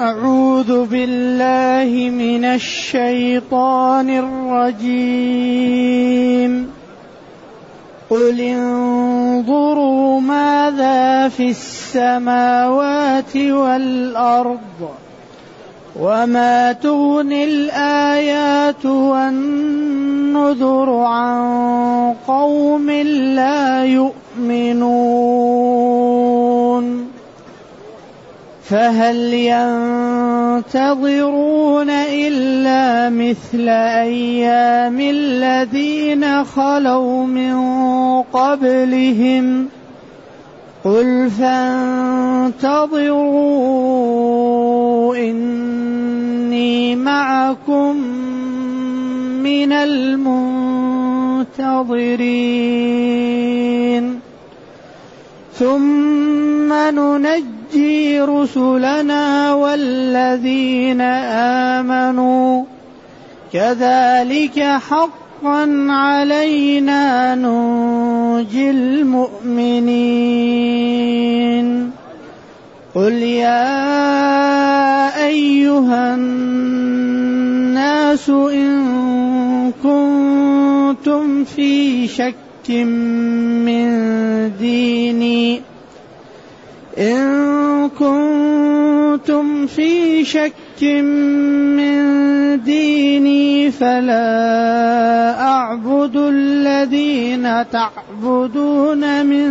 أعوذ بالله من الشيطان الرجيم. قل انظروا ماذا في السماوات والأرض وما تغني الآيات والنذر عن قوم لا يؤمنون. فهل ينتظرون إلا مثل أيام الذين خلوا من قبلهم؟ قل فانتظروا إني معكم من المنتظرين. ثم ننجي رسلنا والذين آمنوا. كذلك حقا علينا ننجي المؤمنين. قل يا أيها الناس إن كنتم في شك من ديني. إن كنتم في شك من ديني فلا أعبد الذين تعبدون من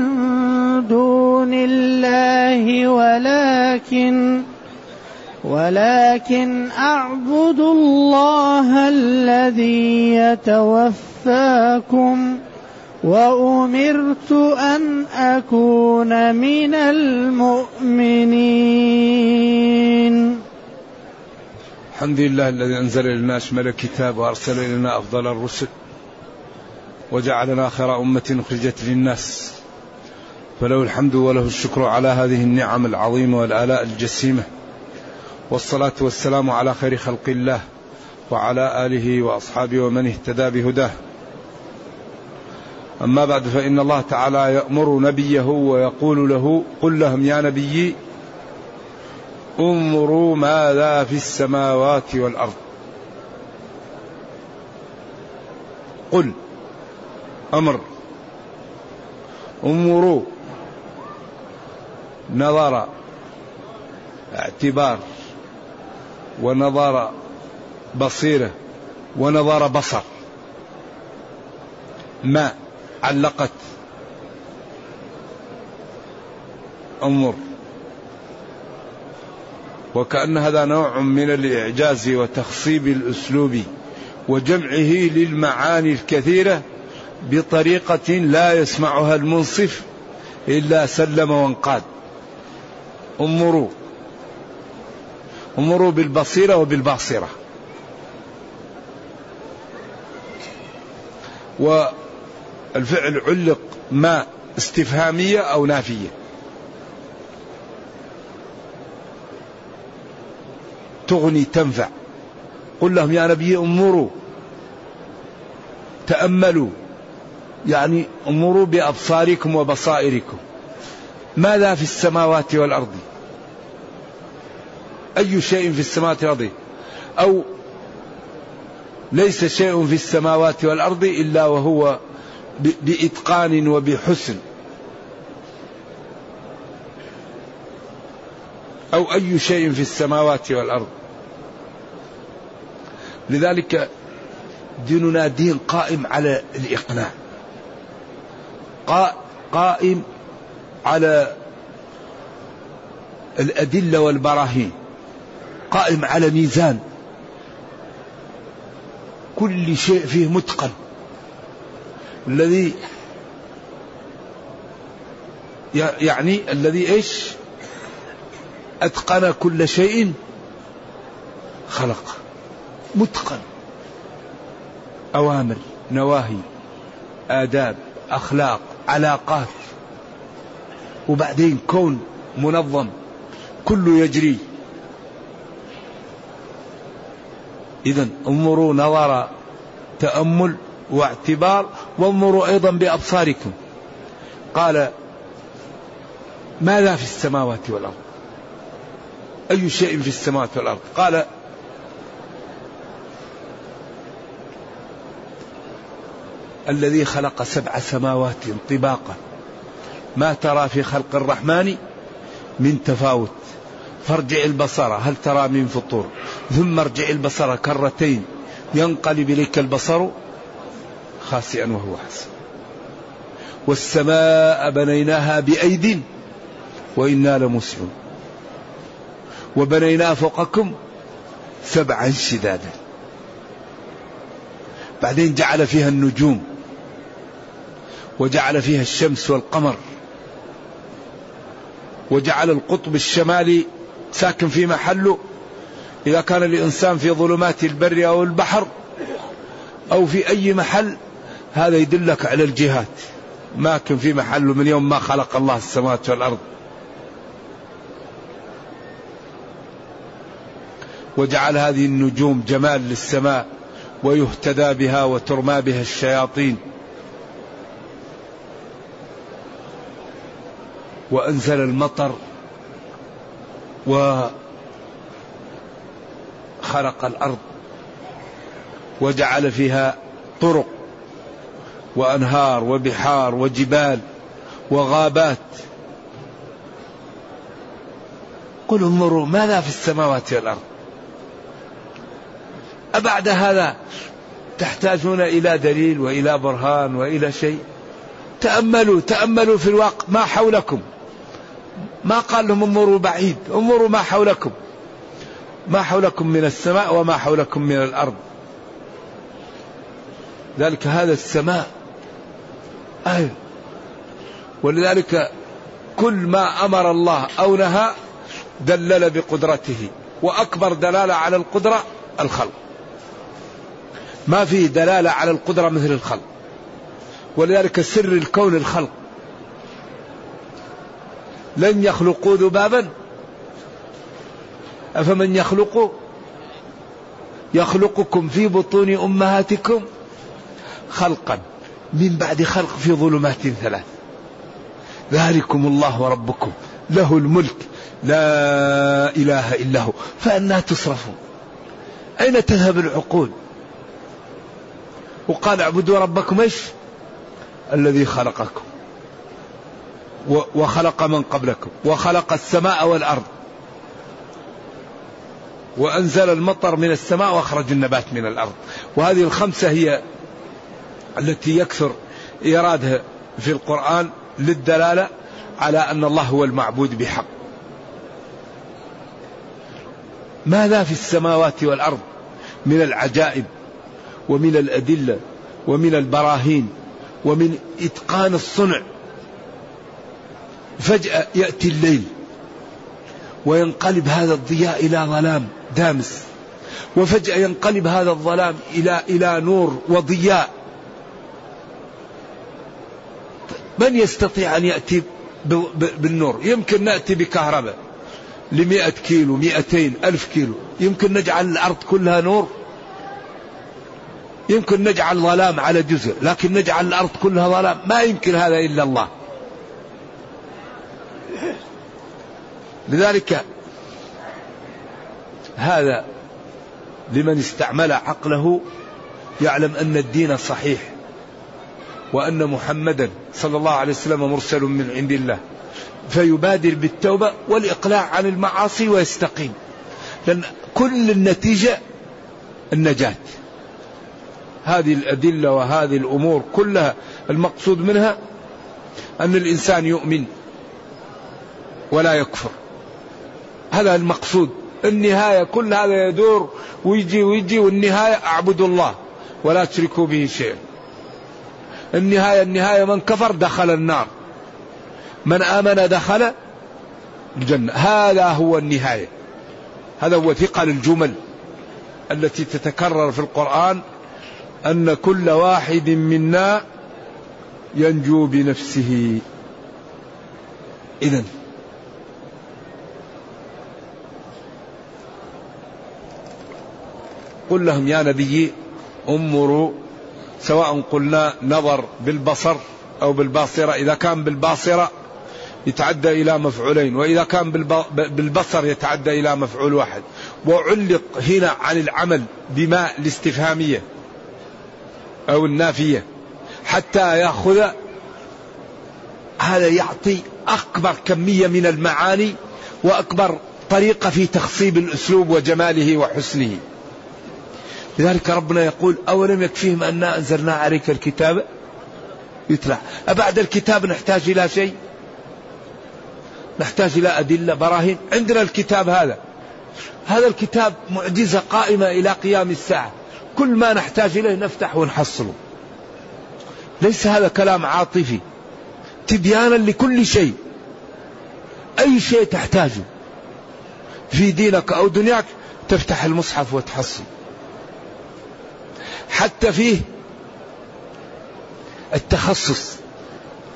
دون الله ولكن ولكن أعبد الله الذي يتوفاكم. وأمرت أن أكون من المؤمنين. الحمد لله الذي أنزل إلينا أشمل الكتاب وأرسل إلينا أفضل الرسل وجعلنا خير أمة أخرجت للناس. فله الحمد وله الشكر على هذه النعم العظيمة والآلاء الجسيمة. والصلاة والسلام على خير خلق الله وعلى آله وأصحابه ومن اهتدى بهداه. أما بعد فإن الله تعالى يأمر نبيه ويقول له قل لهم يا نبي انظروا ماذا في السماوات والأرض. قل أمر انظروا نظر اعتبار ونظر بصيرة ونظر بصر. ما؟ علقت انظر وكأن هذا نوع من الإعجاز وتخصيب الأسلوب وجمعه للمعاني الكثيرة بطريقة لا يسمعها المنصف إلا سلم وانقاد. انظروا انظروا بالبصيرة وبالباصرة والفعل علق ما استفهامية أو نافية. تغني تنفع. قل لهم يا نبي انظروا تأملوا. يعني انظروا بأبصاركم وبصائركم. ماذا في السماوات والأرض؟ أي شيء في السماوات والأرض؟ أو ليس شيء في السماوات والأرض إلا وهو بإتقان وبحسن. أو أي شيء في السماوات والأرض. لذلك ديننا دين قائم على الإقناع. قائم على الأدلة والبراهين. قائم على ميزان. كل شيء فيه متقن. الذي يعني الذي إيش؟ أتقن كل شيء خلق. متقن. أوامر نواهي آداب أخلاق علاقات. وبعدين كون منظم. كله يجري. إذا انظروا نظر تأمل واعتبار وانظروا أيضا بأبصاركم. قال ماذا في السماوات والأرض؟ أي شيء في السماوات والأرض؟ قال الذي خلق سبع سماوات طباقا. ما ترى في خلق الرحمن من تفاوت. فارجع البصر هل ترى من فطور؟ ثم ارجع البصر كرتين ينقلب إليك البصر خاسئا وهو حسن. والسماء بنيناها بأيد وإنا لمسلمون. وبنينا فوقكم سبعا شدادا. بعدين جعل فيها النجوم وجعل فيها الشمس والقمر وجعل القطب الشمالي ساكن في محله. إذا كان الإنسان في ظلمات البر أو البحر أو في أي محل هذا يدلك على الجهات ماكن في محله من يوم ما خلق الله السماوات والأرض. وجعل هذه النجوم جمال للسماء ويهتدى بها وترمى بها الشياطين. وأنزل المطر وخلق الأرض. وجعل فيها طرق وأنهار وبحار وجبال وغابات. قل انظروا ماذا في السماوات والأرض. أبعد هذا تحتاجون إلى دليل وإلى برهان وإلى شيء. تأملوا تأملوا في الواقع ما حولكم. ما قال لهم انظروا بعيد انظروا ما حولكم. ما حولكم من السماء وما حولكم من الأرض. ذلك هذا السماء. أيوه ولذلك كل ما أمر الله أو نهى دلل بقدرته وأكبر دلالة على القدرة الخلق. ما في دلالة على القدرة مثل الخلق. ولذلك سر الكون الخلق. لن يخلقوا ذبابا. أفمن يخلق؟ يخلقكم في بطون أمهاتكم خلقا. من بعد خلق في ظلمات ثلاث. ذلكم الله ربكم له الملك. لا إله إلا هو. فأنا تصرفون. أين تذهب العقول؟ وقال اعبدوا ربكم إيش؟ الذي خلقكم. وخلق من قبلكم. وخلق السماء والأرض. وأنزل المطر من السماء وأخرج النبات من الأرض. وهذه الخمسة هي التي يكثر إيرادها في القرآن للدلالة على أن الله هو المعبود بحق. ماذا في السماوات والأرض من العجائب ومن الأدلة ومن البراهين ومن إتقان الصنع؟ فجأة يأتي الليل وينقلب هذا الضياء إلى ظلام دامس وفجأة ينقلب هذا الظلام إلى إلى نور وضياء. من يستطيع أن يأتي بالنور؟ يمكن نأتي بكهرباء لمئة كيلو مئتين ألف كيلو. يمكن نجعل الأرض كلها نور. يمكن نجعل ظلام على جزء لكن نجعل الأرض كلها ظلام. ما يمكن هذا إلا الله. لذلك هذا لمن استعمل عقله يعلم أن الدين صحيح. وأن محمدا صلى الله عليه وسلم مرسل من عند الله. فيبادر بالتوبة والإقلاع عن المعاصي ويستقيم. لأن كل النتيجة النجاة. هذه الأدلة وهذه الأمور كلها المقصود منها أن الإنسان يؤمن ولا يكفر. هذا المقصود. النهاية كل هذا يدور ويجي ويجي والنهاية أعبدوا الله ولا تشركوا به شيئا. النهاية النهاية من كفر دخل النار. من آمن دخل الجنة. هذا هو النهاية. هذا هو ثقل الجمل التي تتكرر في القرآن أن كل واحد منا ينجو بنفسه. إذا قل لهم يا نبي امروا سواء قلنا نظر بالبصر أو بالباصرة إذا كان بالباصرة يتعدى إلى مفعولين وإذا كان بالبصر يتعدى إلى مفعول واحد. وعلق هنا عن العمل بما الاستفهامية أو النافية حتى يأخذ هذا يعطي أكبر كمية من المعاني وأكبر طريقة في تخصيب الأسلوب وجماله وحسنه. لذلك ربنا يقول أولم يكفيهم أنا أنزلنا عليك الكتاب يتلى. أبعد الكتاب نحتاج إلى شيء؟ نحتاج إلى أدلة براهين. عندنا الكتاب هذا. هذا الكتاب معجزة قائمة إلى قيام الساعة. كل ما نحتاج إليه نفتح ونحصله. ليس هذا كلام عاطفي. تبيانا لكل شيء. أي شيء تحتاجه. في دينك أو دنياك تفتح المصحف وتحصل. حتى فيه التخصص.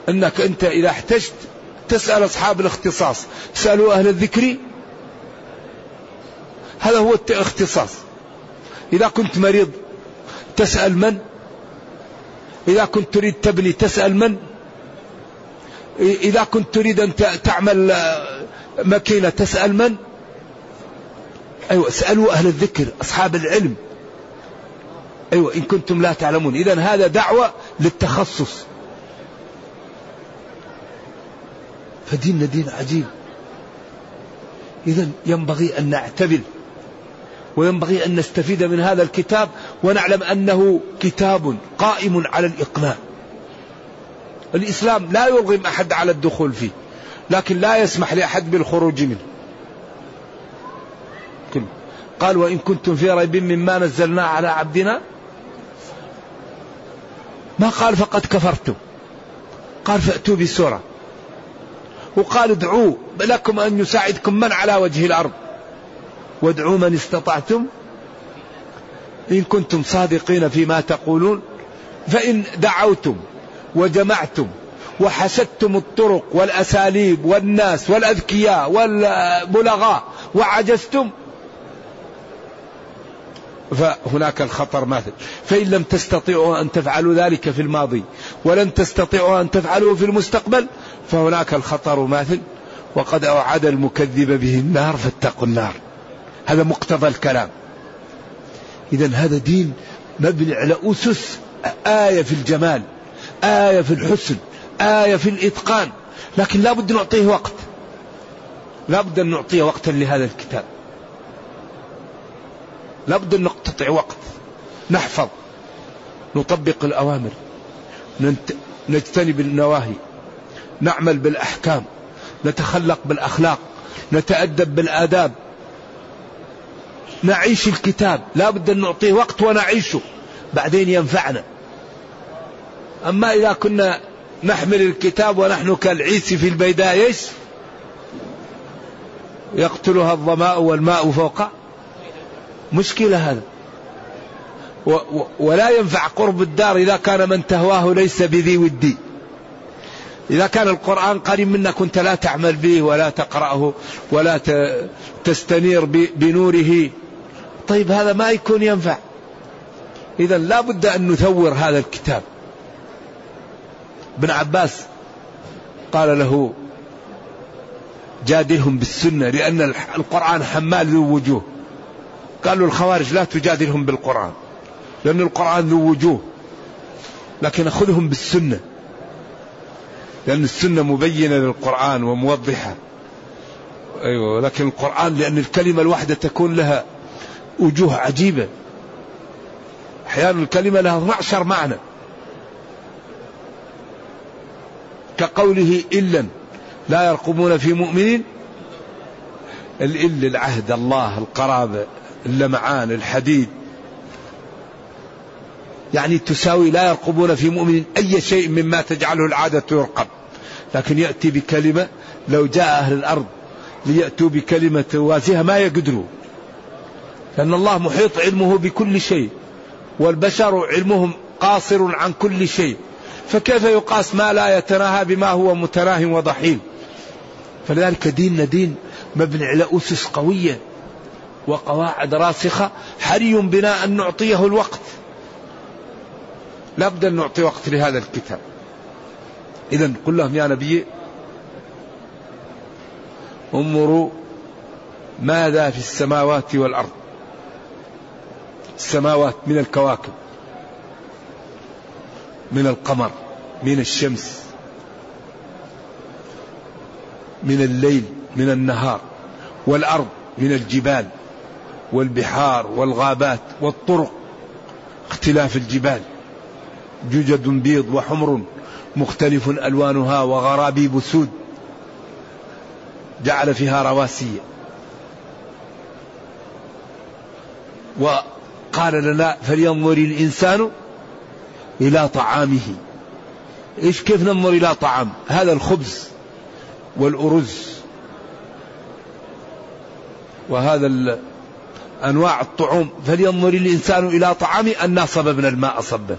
أنك أنت إذا احتجت تسأل أصحاب الاختصاص. سألوا أهل الذكر. هذا هو الاختصاص. إذا كنت مريض تسأل من؟ إذا كنت تريد تبني تسأل من؟ إذا كنت تريد أن تعمل ماكينه تسأل من؟ أيوه اسالوا أهل الذكر أصحاب العلم. أيوة إن كنتم لا تعلمون. إذا هذا دعوة للتخصص. فديننا دين عجيب. إذا ينبغي أن نعتبر وينبغي أن نستفيد من هذا الكتاب ونعلم أنه كتاب قائم على الإقناع. الإسلام لا يرغم أحد على الدخول فيه لكن لا يسمح لأحد بالخروج منه. قال وإن كنتم في ريب مما نزلنا على عبدنا ما قال فقد كفرتم قال فأتوا بسورة. وقال ادعوا لكم أن يساعدكم من على وجه الأرض. وادعوا من استطعتم. إن كنتم صادقين فيما تقولون. فإن دعوتم وجمعتم وحسدتم الطرق والأساليب والناس والأذكياء والبلغاء وعجزتم فهناك الخطر ماثل فإن لم تستطيعوا أن تفعلوا ذلك في الماضي ولن تستطيعوا أن تفعلوه في المستقبل فهناك الخطر ماثل وقد أوعد المكذب به النار فاتقوا النار. هذا مقتضى الكلام. إذا هذا دين مبني على أسس آية في الجمال آية في الحسن آية في الإتقان. لكن لا بد نعطيه وقت. لا بد أن نعطيه وقتا لهذا الكتاب. لابد أن نقتطع وقت نحفظ نطبق الأوامر نجتنب النواهي نعمل بالأحكام نتخلق بالأخلاق نتأدب بالآداب. نعيش الكتاب لا بد أن نعطيه وقت ونعيشه. بعدين ينفعنا. أما إذا كنا نحمل الكتاب ونحن كالعيس في البيداء إيش؟ يقتلها الظماء والماء فوق مشكلة هذا. ولا ينفع قرب الدار إذا كان من تهواه ليس بذي ودي إذا كان القرآن قريب منك كنت لا تعمل به ولا تقرأه ولا تستنير بنوره. طيب هذا ما يكون ينفع. إذا لا بد أن نثور هذا الكتاب. ابن عباس قال له جادلهم بالسنة لأن القرآن حمال ذو وجوه. قالوا الخوارج لا تجادلهم بالقرآن لأن القرآن ذو وجوه لكن أخذهم بالسنة لأن السنة مبينة للقرآن وموضحة. أيوة لكن القرآن لأن الكلمة الواحدة تكون لها وجوه عجيبة. أحيانا الكلمة لها 12 معنى. كقوله إلا لا يرقبون في مؤمن الإل العهد الله القرابة. اللمعان الحديد. يعني تساوي لا يرقبون في مؤمن أي شيء مما تجعله العادة يرقب. لكن يأتي بكلمة لو جاء أهل الأرض ليأتوا بكلمة توازيها ما يقدروا. لأن الله محيط علمه بكل شيء والبشر علمهم قاصر عن كل شيء. فكيف يقاس ما لا يتناهى بما هو متناه وضحيل فلذلك ديننا دين مبني على أسس قوية. وقواعد راسخة حري بنا أن نعطيه الوقت. لابد أن نعطي وقت لهذا الكتاب. إذا قل لهم يا نبي انظروا ماذا في السماوات والأرض. السماوات من الكواكب من القمر من الشمس من الليل من النهار والأرض من الجبال. والبحار والغابات والطرق اختلاف الجبال ججد بيض وحمر مختلف ألوانها وغرابيب سود جعل فيها رواسي. وقال لنا فلينظر الإنسان إلى طعامه. إيش كيف ننظر إلى طعام؟ هذا الخبز والأرز. وهذا أنواع الطعوم فلينظر الإنسان إلى طعامه أنا صببنا الماء صبا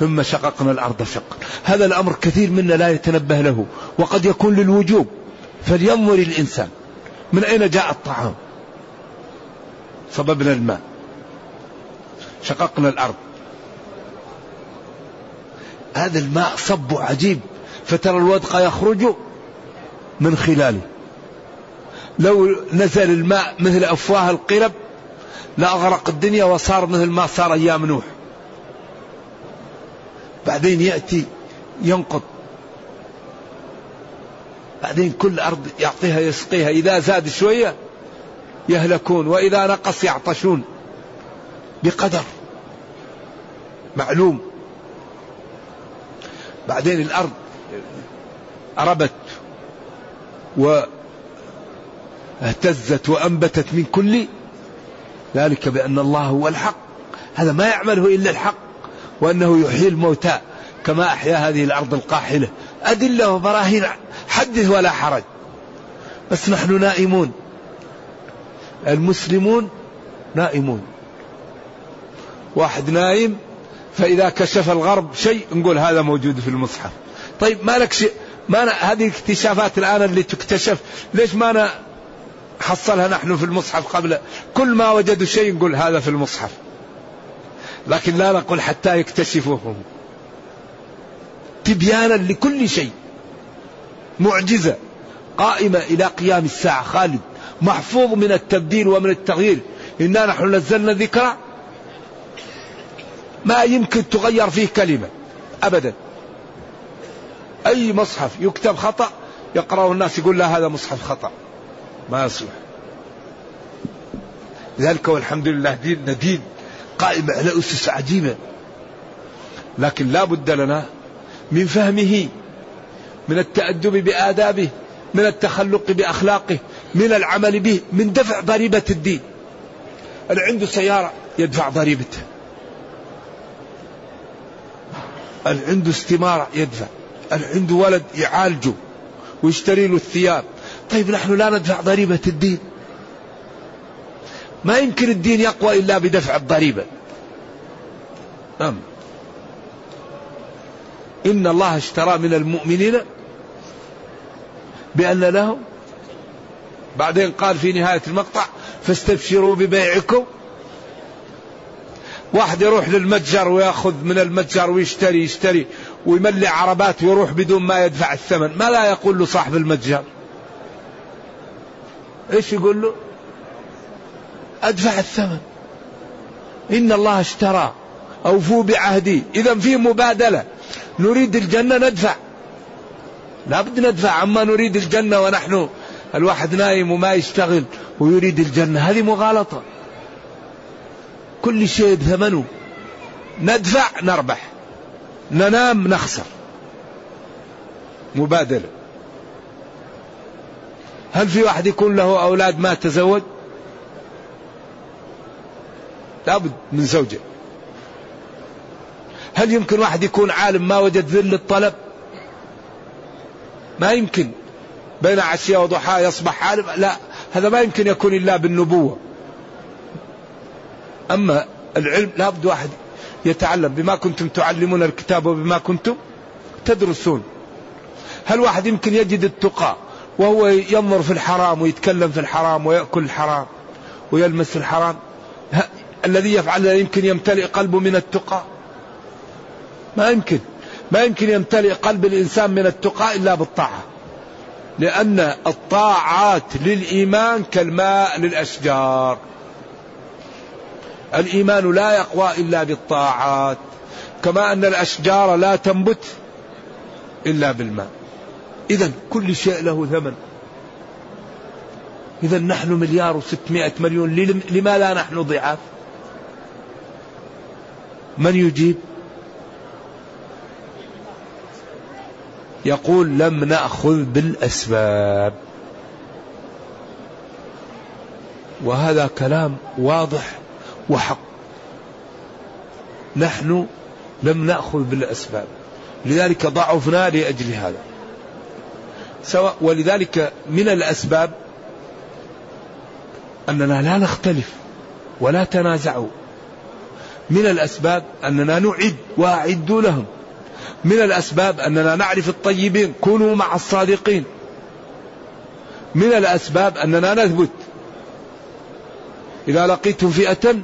ثم شققنا الأرض شقا هذا الأمر كثير منا لا يتنبه له وقد يكون للوجوب. فلينظر الإنسان. من أين جاء الطعام؟ صببنا الماء. شققنا الأرض. هذا الماء صب عجيب. فترى الودق يخرج من خلاله. لو نزل الماء مثل أفواه القرب لاغرق الدنيا وصار مثل ما صار أيام نوح. بعدين يأتي ينقض. بعدين كل أرض يعطيها يسقيها. إذا زاد شوية يهلكون وإذا نقص يعطشون. بقدر. معلوم. بعدين الأرض أربت واهتزت وأنبتت من كل ذلك بأن الله هو الحق. هذا ما يعمله إلا الحق وأنه يحيي الموتى كما أحيا هذه الأرض القاحلة. أدلة وبراهين حدث ولا حرج. بس نحن نائمون. المسلمون نائمون. واحد نايم فإذا كشف الغرب شيء نقول هذا موجود في المصحف. طيب ما لك شيء؟ ما هذه الاكتشافات الآن اللي تكتشف ليش ما حصلها نحن في المصحف قبل. كل ما وجدوا شيء نقول هذا في المصحف. لكن لا نقول حتى يكتشفوه تبيانا لكل شيء. معجزة. قائمة إلى قيام الساعة. خالد محفوظ من التبديل ومن التغيير. إنا نحن نزلنا ذكرى ما يمكن تغير فيه كلمة. أبدا. أي مصحف يكتب خطأ يقرأه الناس يقول لا هذا مصحف خطأ. ما يصلح. لذلك والحمد لله ديننا دين قائم على أسس عجيبة. لكن لا بد لنا من فهمه من التأدب بآدابه من التخلق بأخلاقه من العمل به من دفع ضريبة الدين. اللي عنده سيارة يدفع ضريبتها. اللي عنده استمارة يدفع. اللي عنده ولد يعالجه ويشتري له الثياب. طيب نحن لا ندفع ضريبة الدين. ما يمكن الدين يقوى إلا بدفع الضريبة. نعم. إن الله اشترى من المؤمنين بأن لهم. بعدين قال في نهاية المقطع فاستبشروا ببيعكم. واحد يروح للمتجر ويأخذ من المتجر ويشتري يشتري ويملي عربات ويروح بدون ما يدفع الثمن. ما لا يقول له صاحب المتجر. إيش يقول له؟ أدفع الثمن. إن الله اشترى اوفوا بعهدي. اذا في مبادلة. نريد الجنة ندفع. لا بد ندفع. عما نريد الجنة ونحن الواحد نايم وما يشتغل ويريد الجنة. هذه مغالطة. كل شيء بثمنه. ندفع نربح. ننام نخسر. مبادلة. هل في واحد يكون له أولاد ما تزوج؟ لابد من زوجة. هل يمكن واحد يكون عالم ما وجد ذل الطلب؟ ما يمكن. بين عشية وضحاها يصبح عالم. لا هذا ما يمكن يكون إلا بالنبوة. أما العلم لابد واحد يتعلم بما كنتم تعلمون الكتاب وبما كنتم تدرسون. هل واحد يمكن يجد التقى؟ وهو ينظر في الحرام ويتكلم في الحرام ويأكل الحرام ويلمس الحرام. الذي يفعل يمكن يمتلئ قلبه من التقى. ما يمكن. ما يمكن يمتلئ قلب الإنسان من التقى إلا بالطاعة. لأن الطاعات للإيمان كالماء للأشجار. الإيمان لا يقوى إلا بالطاعات. كما أن الأشجار لا تنبت إلا بالماء. إذا كل شيء له ثمن. إذا نحن مليار وستمائة مليون. لما لا نحن ضعاف؟ من يجيب؟ يقول لم نأخذ بالأسباب. وهذا كلام واضح وحق. نحن لم نأخذ بالأسباب. لذلك ضعفنا لأجل هذا. سواء ولذلك من الأسباب أننا لا نختلف ولا تنازعوا. من الأسباب أننا نعد واعدوا لهم. من الأسباب أننا نعرف الطيبين كونوا مع الصادقين. من الأسباب أننا نثبت. إذا لقيتم فئة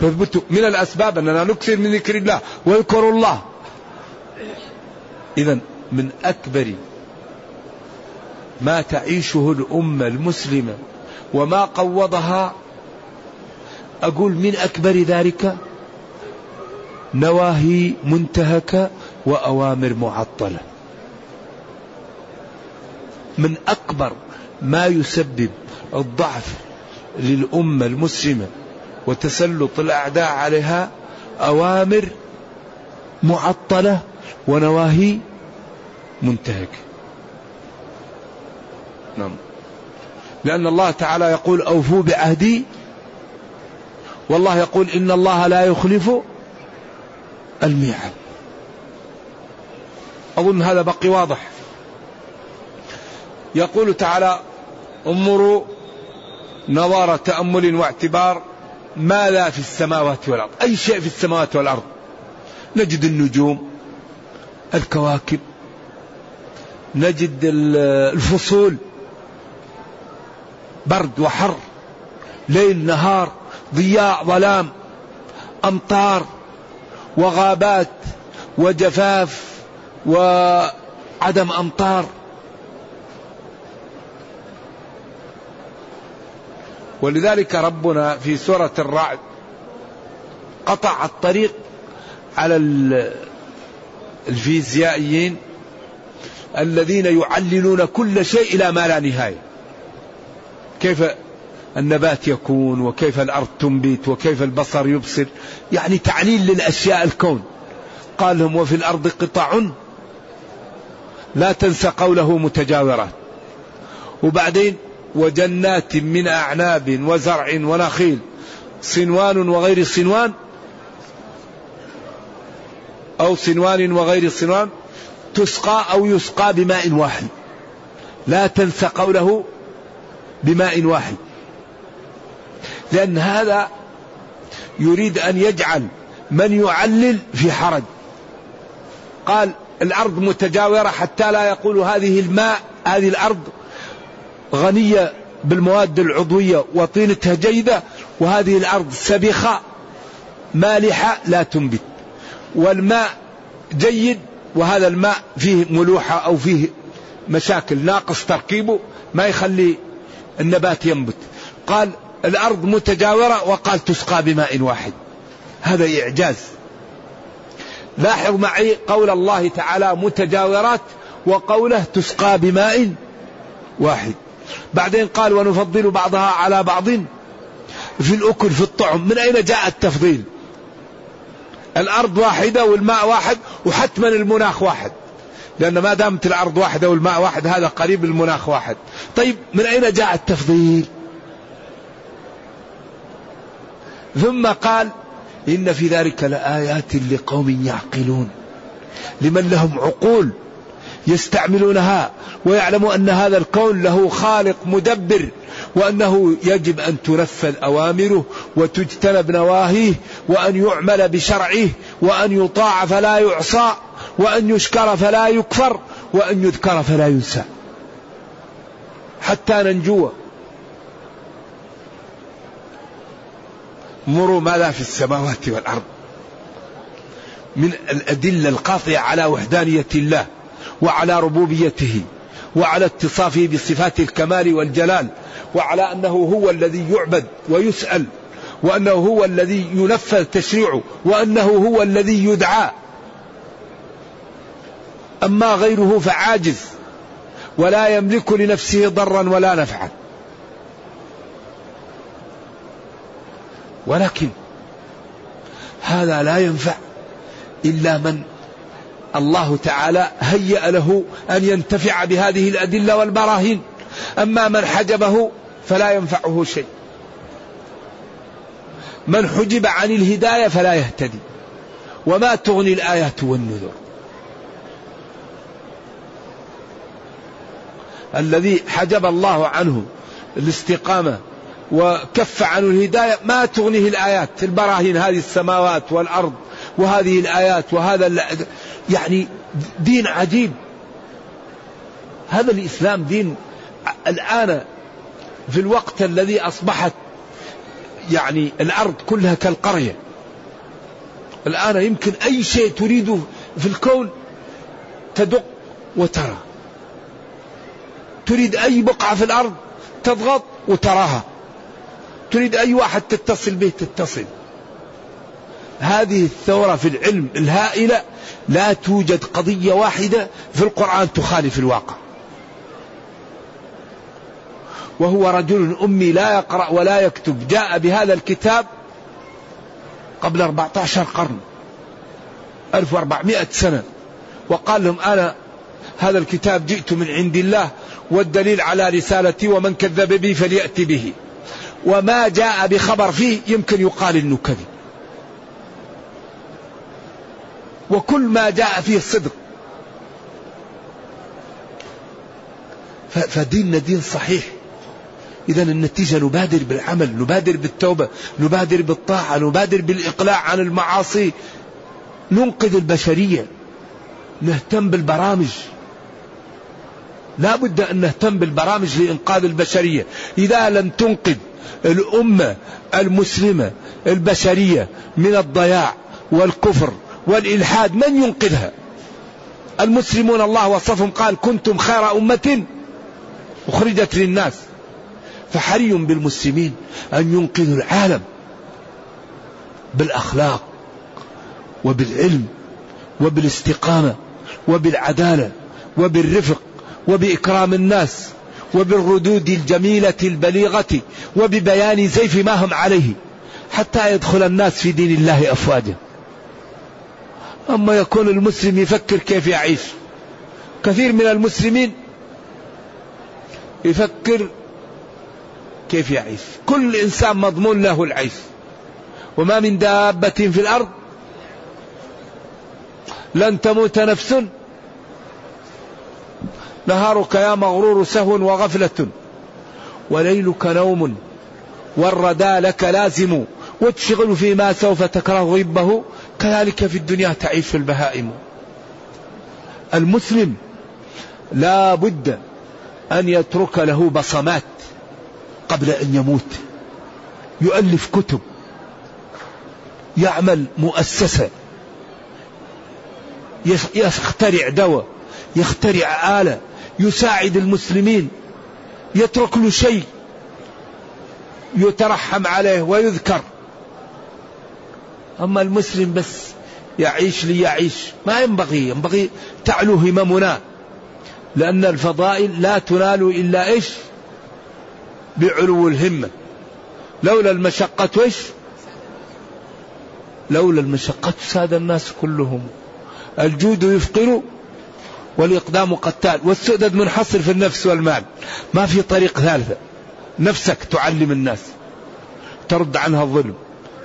فاثبتوا. من الأسباب أننا نكثر من ذكر الله واذكروا الله. إذا من أكبر ما تعيشه الأمة المسلمة وما قوضها. أقول من أكبر ذلك نواهي منتهكة وأوامر معطلة. من أكبر ما يسبب الضعف للأمة المسلمة وتسلط الأعداء عليها أوامر معطلة ونواهي منتهكة نعم. لأن الله تعالى يقول أوفوا بعهدي. والله يقول إن الله لا يخلف الميعاد. أظن هذا بقي واضح. يقول تعالى انظروا نظر تأمل واعتبار ما لا في السماوات والأرض. أي شيء في السماوات والأرض. نجد النجوم الكواكب نجد الفصول برد وحر ليل نهار ضياء ظلام أمطار وغابات وجفاف وعدم أمطار. ولذلك ربنا في سورة الرعد قطع الطريق على الفيزيائيين الذين يعللون كل شيء إلى ما لا نهاية. كيف النبات يكون وكيف الأرض تنبت وكيف البصر يبصر؟ يعني تعليل للأشياء الكون. قال لهم وفي الأرض قطع لا تنسى قوله متجاورات. وبعدين وجنات من أعناب وزرع ونخيل. صنوان وغير صنوان؟ أو صنوان وغير صنوان؟ تسقى أو يسقى بماء واحد. لا تنسى قوله بماء واحد. لأن هذا يريد أن يجعل من يعلل في حرج. قال الأرض متجاورة حتى لا يقول هذه الماء هذه الأرض غنية بالمواد العضوية وطينتها جيدة وهذه الأرض سبخة مالحة لا تنبت. والماء جيد وهذا الماء فيه ملوحة أو فيه مشاكل ناقص تركيبه ما يخلي النبات ينبت. قال الأرض متجاورة وقال تسقى بماء واحد. هذا إعجاز. لاحظ معي قول الله تعالى متجاورات وقوله تسقى بماء واحد. بعدين قال ونفضل بعضها على بعض في الأكل في الطعم. من أين جاء التفضيل؟ الأرض واحدة والماء واحد وحتما المناخ واحد. لأن ما دامت الأرض واحدة والماء واحد هذا قريب المناخ واحد. طيب من أين جاء التفضيل؟ ثم قال إن في ذلك لآيات لقوم يعقلون. لمن لهم عقول؟ يستعملونها ويعلموا أن هذا الكون له خالق مدبر وأنه يجب أن تنفذ أوامره وتجتنب نواهيه وأن يعمل بشرعه وأن يطاع فلا يعصى وأن يشكر فلا يكفر وأن يذكر فلا ينسى. حتى ننجو. مروا ماذا في السماوات والأرض؟ من الأدلة القاطعة على وحدانية الله. وعلى ربوبيته وعلى اتصافه بصفات الكمال والجلال وعلى أنه هو الذي يعبد ويسأل وأنه هو الذي ينفذ تشريعه وأنه هو الذي يدعى. أما غيره فعاجز ولا يملك لنفسه ضرا ولا نفعا. ولكن هذا لا ينفع إلا من الله تعالى هيأ له أن ينتفع بهذه الأدلة والبراهين. أما من حجبه فلا ينفعه شيء. من حجب عن الهداية فلا يهتدي. وما تغني الآيات والنذر. الذي حجب الله عنه الاستقامة وكف عنه الهداية ما تغنيه الآيات البراهين هذه السماوات والأرض وهذه الآيات وهذا يعني دين عجيب. هذا الإسلام دين الآن في الوقت الذي أصبحت يعني الأرض كلها كالقرية. الآن يمكن أي شيء تريده في الكون تدق وترى. تريد أي بقعة في الأرض تضغط وتراها. تريد أي واحد تتصل به تتصل. هذه الثورة في العلم الهائلة لا توجد قضية واحدة في القرآن تخالف الواقع. وهو رجل أمي لا يقرأ ولا يكتب. جاء بهذا الكتاب قبل 14 قرن 1400 سنة وقال لهم أنا هذا الكتاب جئت من عند الله والدليل على رسالتي ومن كذب بي فليأتي به وما جاء بخبر فيه يمكن يقال إنه كذب. وكل ما جاء فيه صدق فديننا دين صحيح. إذا النتيجة نبادر بالعمل نبادر بالتوبة نبادر بالطاعة نبادر بالإقلاع عن المعاصي. ننقذ البشرية. نهتم بالبرامج. لا بد أن نهتم بالبرامج لإنقاذ البشرية. إذا لم تنقذ الأمة المسلمة البشرية من الضياع والكفر والإلحاد من ينقذها؟ المسلمون الله وصفهم قال كنتم خير أمة أخرجت للناس. فحري بالمسلمين أن ينقذوا العالم بالأخلاق وبالعلم وبالاستقامة وبالعدالة وبالرفق وبإكرام الناس وبالردود الجميلة البليغة وببيان زيف ما هم عليه حتى يدخل الناس في دين الله أفواجا. أما يكون المسلم يفكر كيف يعيش. كثير من المسلمين يفكر كيف يعيش. كل إنسان مضمون له العيش. وما من دابة في الأرض لن تموت نفس. نهارك يا مغرور سهو وغفلة. وليلك نوم والردى لك لازم. وتشغل فيما سوف تكره غبه كذلك في الدنيا تعيش البهائم. المسلم لا بد أن يترك له بصمات قبل أن يموت. يؤلف كتب يعمل مؤسسة يخترع دواء يخترع آلة يساعد المسلمين يترك له شيء يترحم عليه ويذكر. أما المسلم بس يعيش ليعيش. ما ينبغي ينبغي تعلو هممنا. لأن الفضائل لا تنال إلا إيش؟ بعلو الهمة لولا المشقة إيش؟ لولا المشقة ساد الناس كلهم. الجود يفقر والإقدام قتال. والسؤدد منحصر في النفس والمال. ما في طريق ثالثة. نفسك تعلم الناس. ترد عنها الظلم.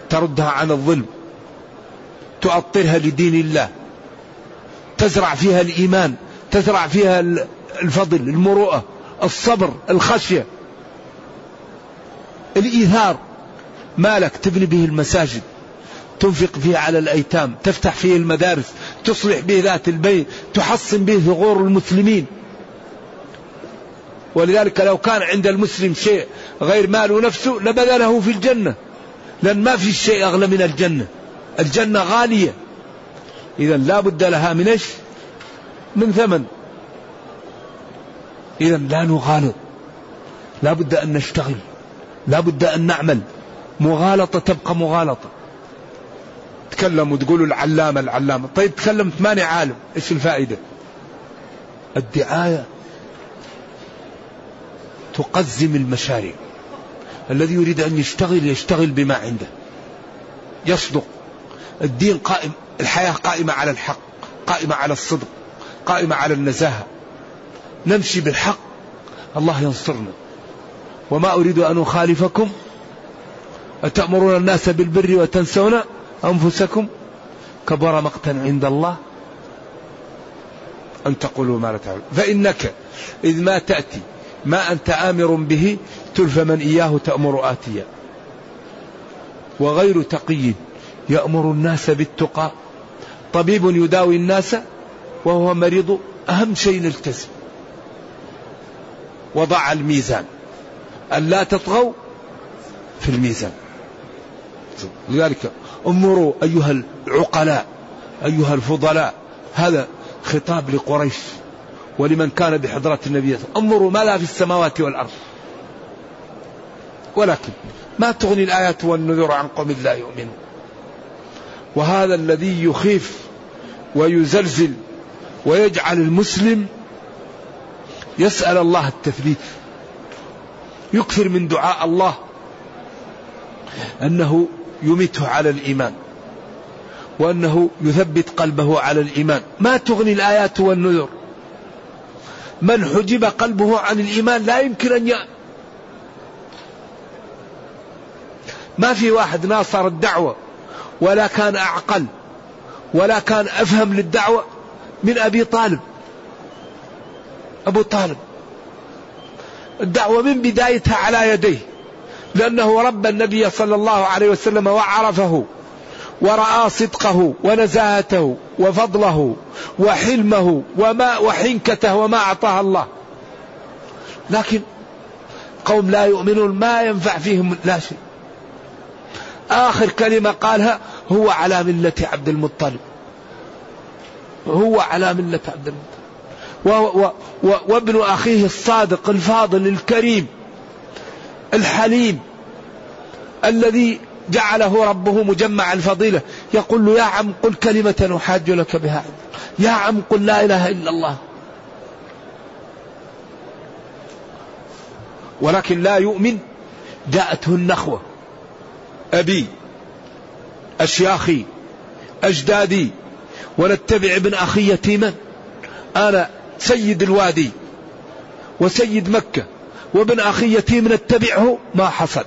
تردها عن الظلم. تؤطرها لدين الله تزرع فيها الإيمان تزرع فيها الفضل المروءة الصبر الخشية. الإيثار مالك تبني به المساجد تنفق فيه على الأيتام تفتح فيه المدارس تصلح به ذات البين تحصن به ثغور المسلمين. ولذلك لو كان عند المسلم شيء غير ماله نفسه لبذله في الجنة لأن ما في شيء أغلى من الجنة. الجنة غالية. إذا لا بد لها من إيش؟ من ثمن. إذا لا نغالط. لا بد أن نشتغل. لا بد أن نعمل. مغالطة تبقى مغالطة. تكلم وتقولوا العلامة العلامة. طيب تكلمت ماني عالم. إيش الفائدة؟ الدعاية تقزم المشاريع. الذي يريد أن يشتغل يشتغل بما عنده. يصدق. الدين قائم الحياة قائمة على الحق قائمة على الصدق قائمة على النزاهة. نمشي بالحق الله ينصرنا. وما أريد أن أخالفكم أتأمرون الناس بالبر وتنسون أنفسكم؟ كبر مقتا عند الله أن تقولوا ما لا تعلمون فإنك إذ ما تأتي ما أنت آمر به تلف من إياه تأمر آتيا. وغير تقي يأمر الناس بالتقى. طبيب يداوي الناس وهو مريض أهم شيء نلتزم وضع الميزان. ألا تطغوا في الميزان. لذلك انظروا أيها العقلاء أيها الفضلاء. هذا خطاب لقريش ولمن كان بحضرة النبي. انظروا ما لا في السماوات والأرض. ولكن ما تغني الآيات والنذر عن قوم لا يؤمنون. وهذا الذي يخيف ويزلزل ويجعل المسلم يسأل الله التثبيت يكثر من دعاء الله أنه يمته على الإيمان وأنه يثبت قلبه على الإيمان. ما تغني الآيات والنذر. من حجب قلبه عن الإيمان لا يمكن أن ي... ما في واحد ناصر الدعوة ولا كان أعقل ولا كان أفهم للدعوة من أبي طالب. أبو طالب. الدعوة من بدايتها على يديه لأنه ربى النبي صلى الله عليه وسلم وعرفه ورأى صدقه ونزاهته وفضله وحلمه وما وحنكته وما أعطاه الله. لكن قوم لا يؤمنون ما ينفع فيهم لا شيء. آخر كلمة قالها هو على ملة عبد المطلب. هو على ملة عبد المطلب. وابن أخيه الصادق الفاضل الكريم الحليم الذي جعله ربه مجمع الفضيلة يقول له يا عم قل كلمة أحاج لك بها. يا عم قل لا إله إلا الله. ولكن لا يؤمن جاءته النخوة. أبي أشياخي أجدادي ونتبع ابن أخي يتيما أنا سيد الوادي وسيد مكة وابن أخي يتيم نتبعه ما حصل.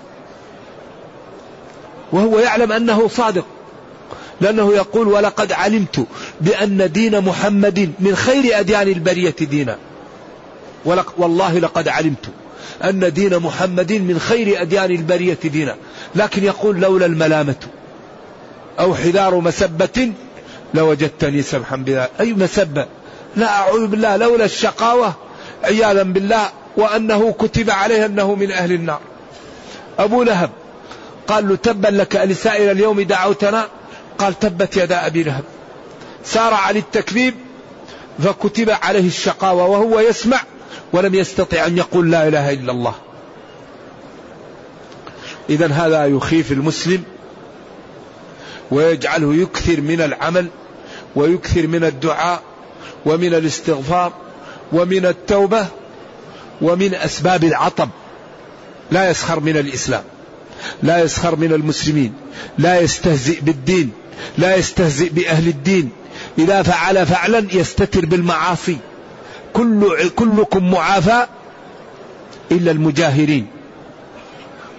وهو يعلم أنه صادق لأنه يقول ولقد علمت بأن دين محمد من خير أديان البرية دينا. والله لقد علمت. أن دين محمد من خير أديان البرية دينا. لكن يقول لولا الملامة أو حذار مسبة لوجدتني سبحا بذلك أي مسبة؟ لا أعوذ بالله لولا الشقاوة عياذا بالله وأنه كتب عليه أنه من أهل النار. أبو لهب قال له تبا لك ألسائر اليوم دعوتنا؟ قال تبت يدا أبي لهب. سارع للتكذيب فكتب عليه الشقاوة وهو يسمع ولم يستطع أن يقول لا إله إلا الله. إذا هذا يخيف المسلم ويجعله يكثر من العمل ويكثر من الدعاء ومن الاستغفار ومن التوبة ومن أسباب العطب. لا يسخر من الإسلام لا يسخر من المسلمين لا يستهزئ بالدين لا يستهزئ بأهل الدين. إذا فعل فعلا يستتر بالمعاصي. كل كلكم معافى إلا المجاهرين.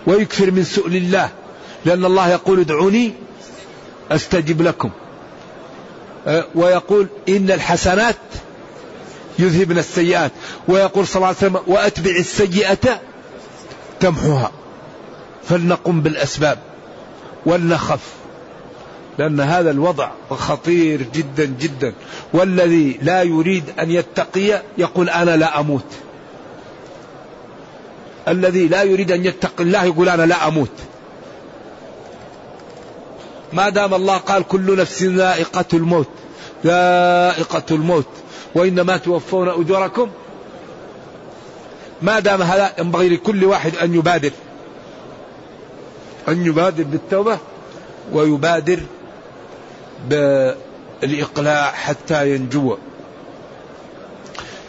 ويكثر من سؤل الله لأن الله يقول ادعوني أستجب لكم. أه، ويقول إن الحسنات يذهبن السيئات. ويقول صلى الله عليه وسلم وأتبع السيئة تمحوها. فلنقم بالأسباب. ولنخف. لأن هذا الوضع خطير جدا جدا. والذي لا يريد أن يتقي يقول أنا لا أموت. الذي لا يريد أن يتقي الله يقول أنا لا أموت. ما دام الله قال كل نفس ذائقة الموت ذائقة الموت وإنما توفون أجوركم ما دام هذا ينبغي لكل واحد أن يبادر. أن يبادر بالتوبة ويبادر بالإقلاع حتى ينجو.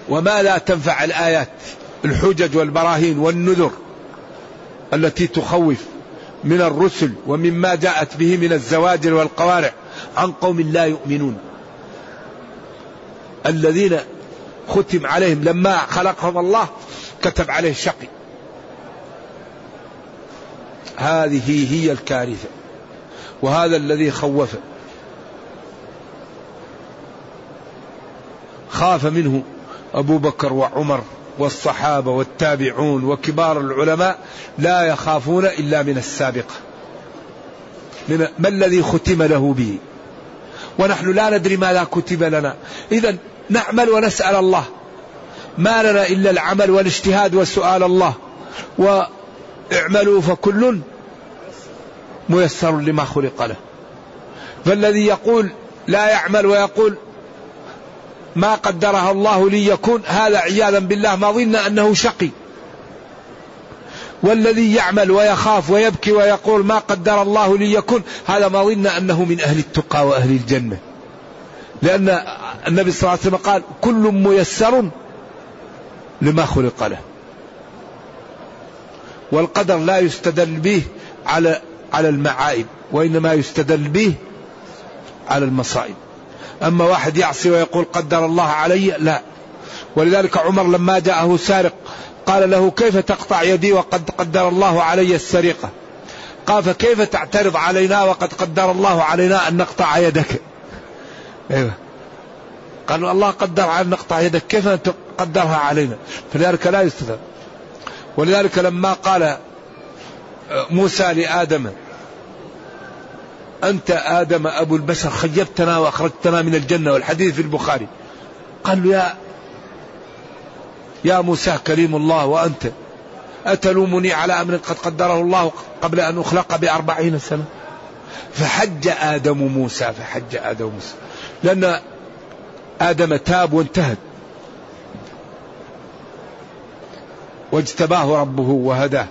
وما لا تنفع الآيات الحجج والبراهين والنذر التي تخوف من الرسل ومما جاءت به من الزواجر والقوارع عن قوم لا يؤمنون. الذين ختم عليهم لما خلقهم الله كتب عليه شقي هذه هي الكارثة وهذا الذي خوف خاف منه أبو بكر وعمر والصحابة والتابعون وكبار العلماء لا يخافون إلا من السابقة من ما الذي ختم له به؟ ونحن لا ندري ماذا كتب لنا. إذا نعمل ونسأل الله. ما لنا إلا العمل والاجتهاد وسؤال الله. واعملوا فكل ميسر لما خلق له. فالذي يقول لا يعمل ويقول ما قدرها الله لي يكون هذا عياذا بالله ما ظن أنه شقي. والذي يعمل ويخاف ويبكي ويقول ما قدر الله لي يكون هذا ما ظن أنه من أهل التقى وأهل الجنة. لأن النبي صلى الله عليه وسلم قال كل ميسر لما خلق له. والقدر لا يستدل به على على المعائب وإنما يستدل به على المصائب. أما واحد يعصي ويقول قدر الله علي؟ لا. ولذلك عمر لما جاءه سارق قال له كيف تقطع يدي وقد قدر الله علي السرقة؟ قال فكيف تعترض علينا وقد قدر الله علينا أن نقطع يدك؟ أيوة قالوا الله قدر أن نقطع يدك كيف تقدرها علينا؟ فلذلك لا يستدل ولذلك لما قال موسى لآدم أنت آدم أبو البشر خيبتنا وأخرجتنا من الجنة والحديث في البخاري. قال له يا يا موسى كريم الله وأنت أتلومني على أمر قد قدره الله قبل أن أخلق بأربعين سنة؟ فحج آدم موسى فحج آدم موسى. لأن آدم تاب وانتهت. واجتباه ربه وهداه.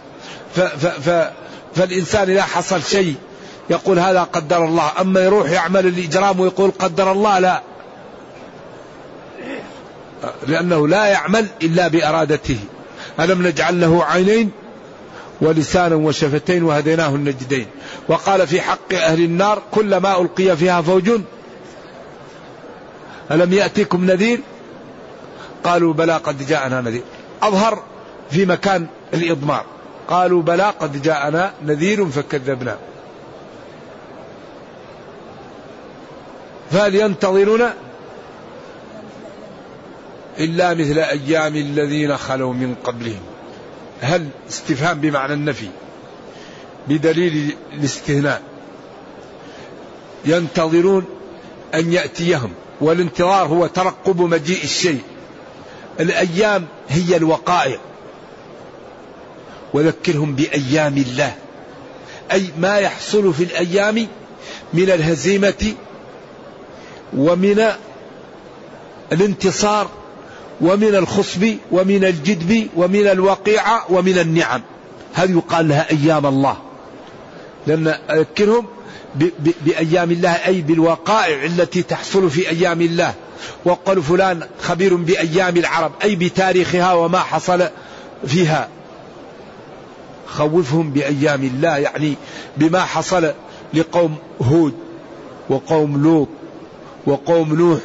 ف ف ف فالإنسان إذا حصل شيء يقول هذا قدر الله. أما يروح يعمل الإجرام ويقول قدر الله لا. لأنه لا يعمل إلا بإرادته. ألم نجعل له عينين ولسانا وشفتين وهديناه النجدين. وقال في حق أهل النار كلما ألقي فيها فوج ألم يأتيكم نذير؟ قالوا بلى قد جاءنا نذير. أظهر في مكان الإضمار. قالوا بلى قد جاءنا نذير فكذبنا فهل ينتظرون إلا مثل أيام الذين خلوا من قبلهم. هل استفهام بمعنى النفي بدليل الاستثناء ينتظرون أن يأتيهم والانتظار هو ترقب مجيء الشيء. الأيام هي الوقائع. وذكرهم بأيام الله. أي ما يحصل في الأيام من الهزيمة ومن الانتصار ومن الخصب ومن الجدب ومن الوقيعة ومن النعم. هذه يقال لها أيام الله؟ لأن أذكرهم بأيام الله أي بالوقائع التي تحصل في أيام الله. وقال فلان خبير بأيام العرب أي بتاريخها وما حصل فيها. خوفهم بأيام الله يعني بما حصل لقوم هود وقوم لوط وقوم نوح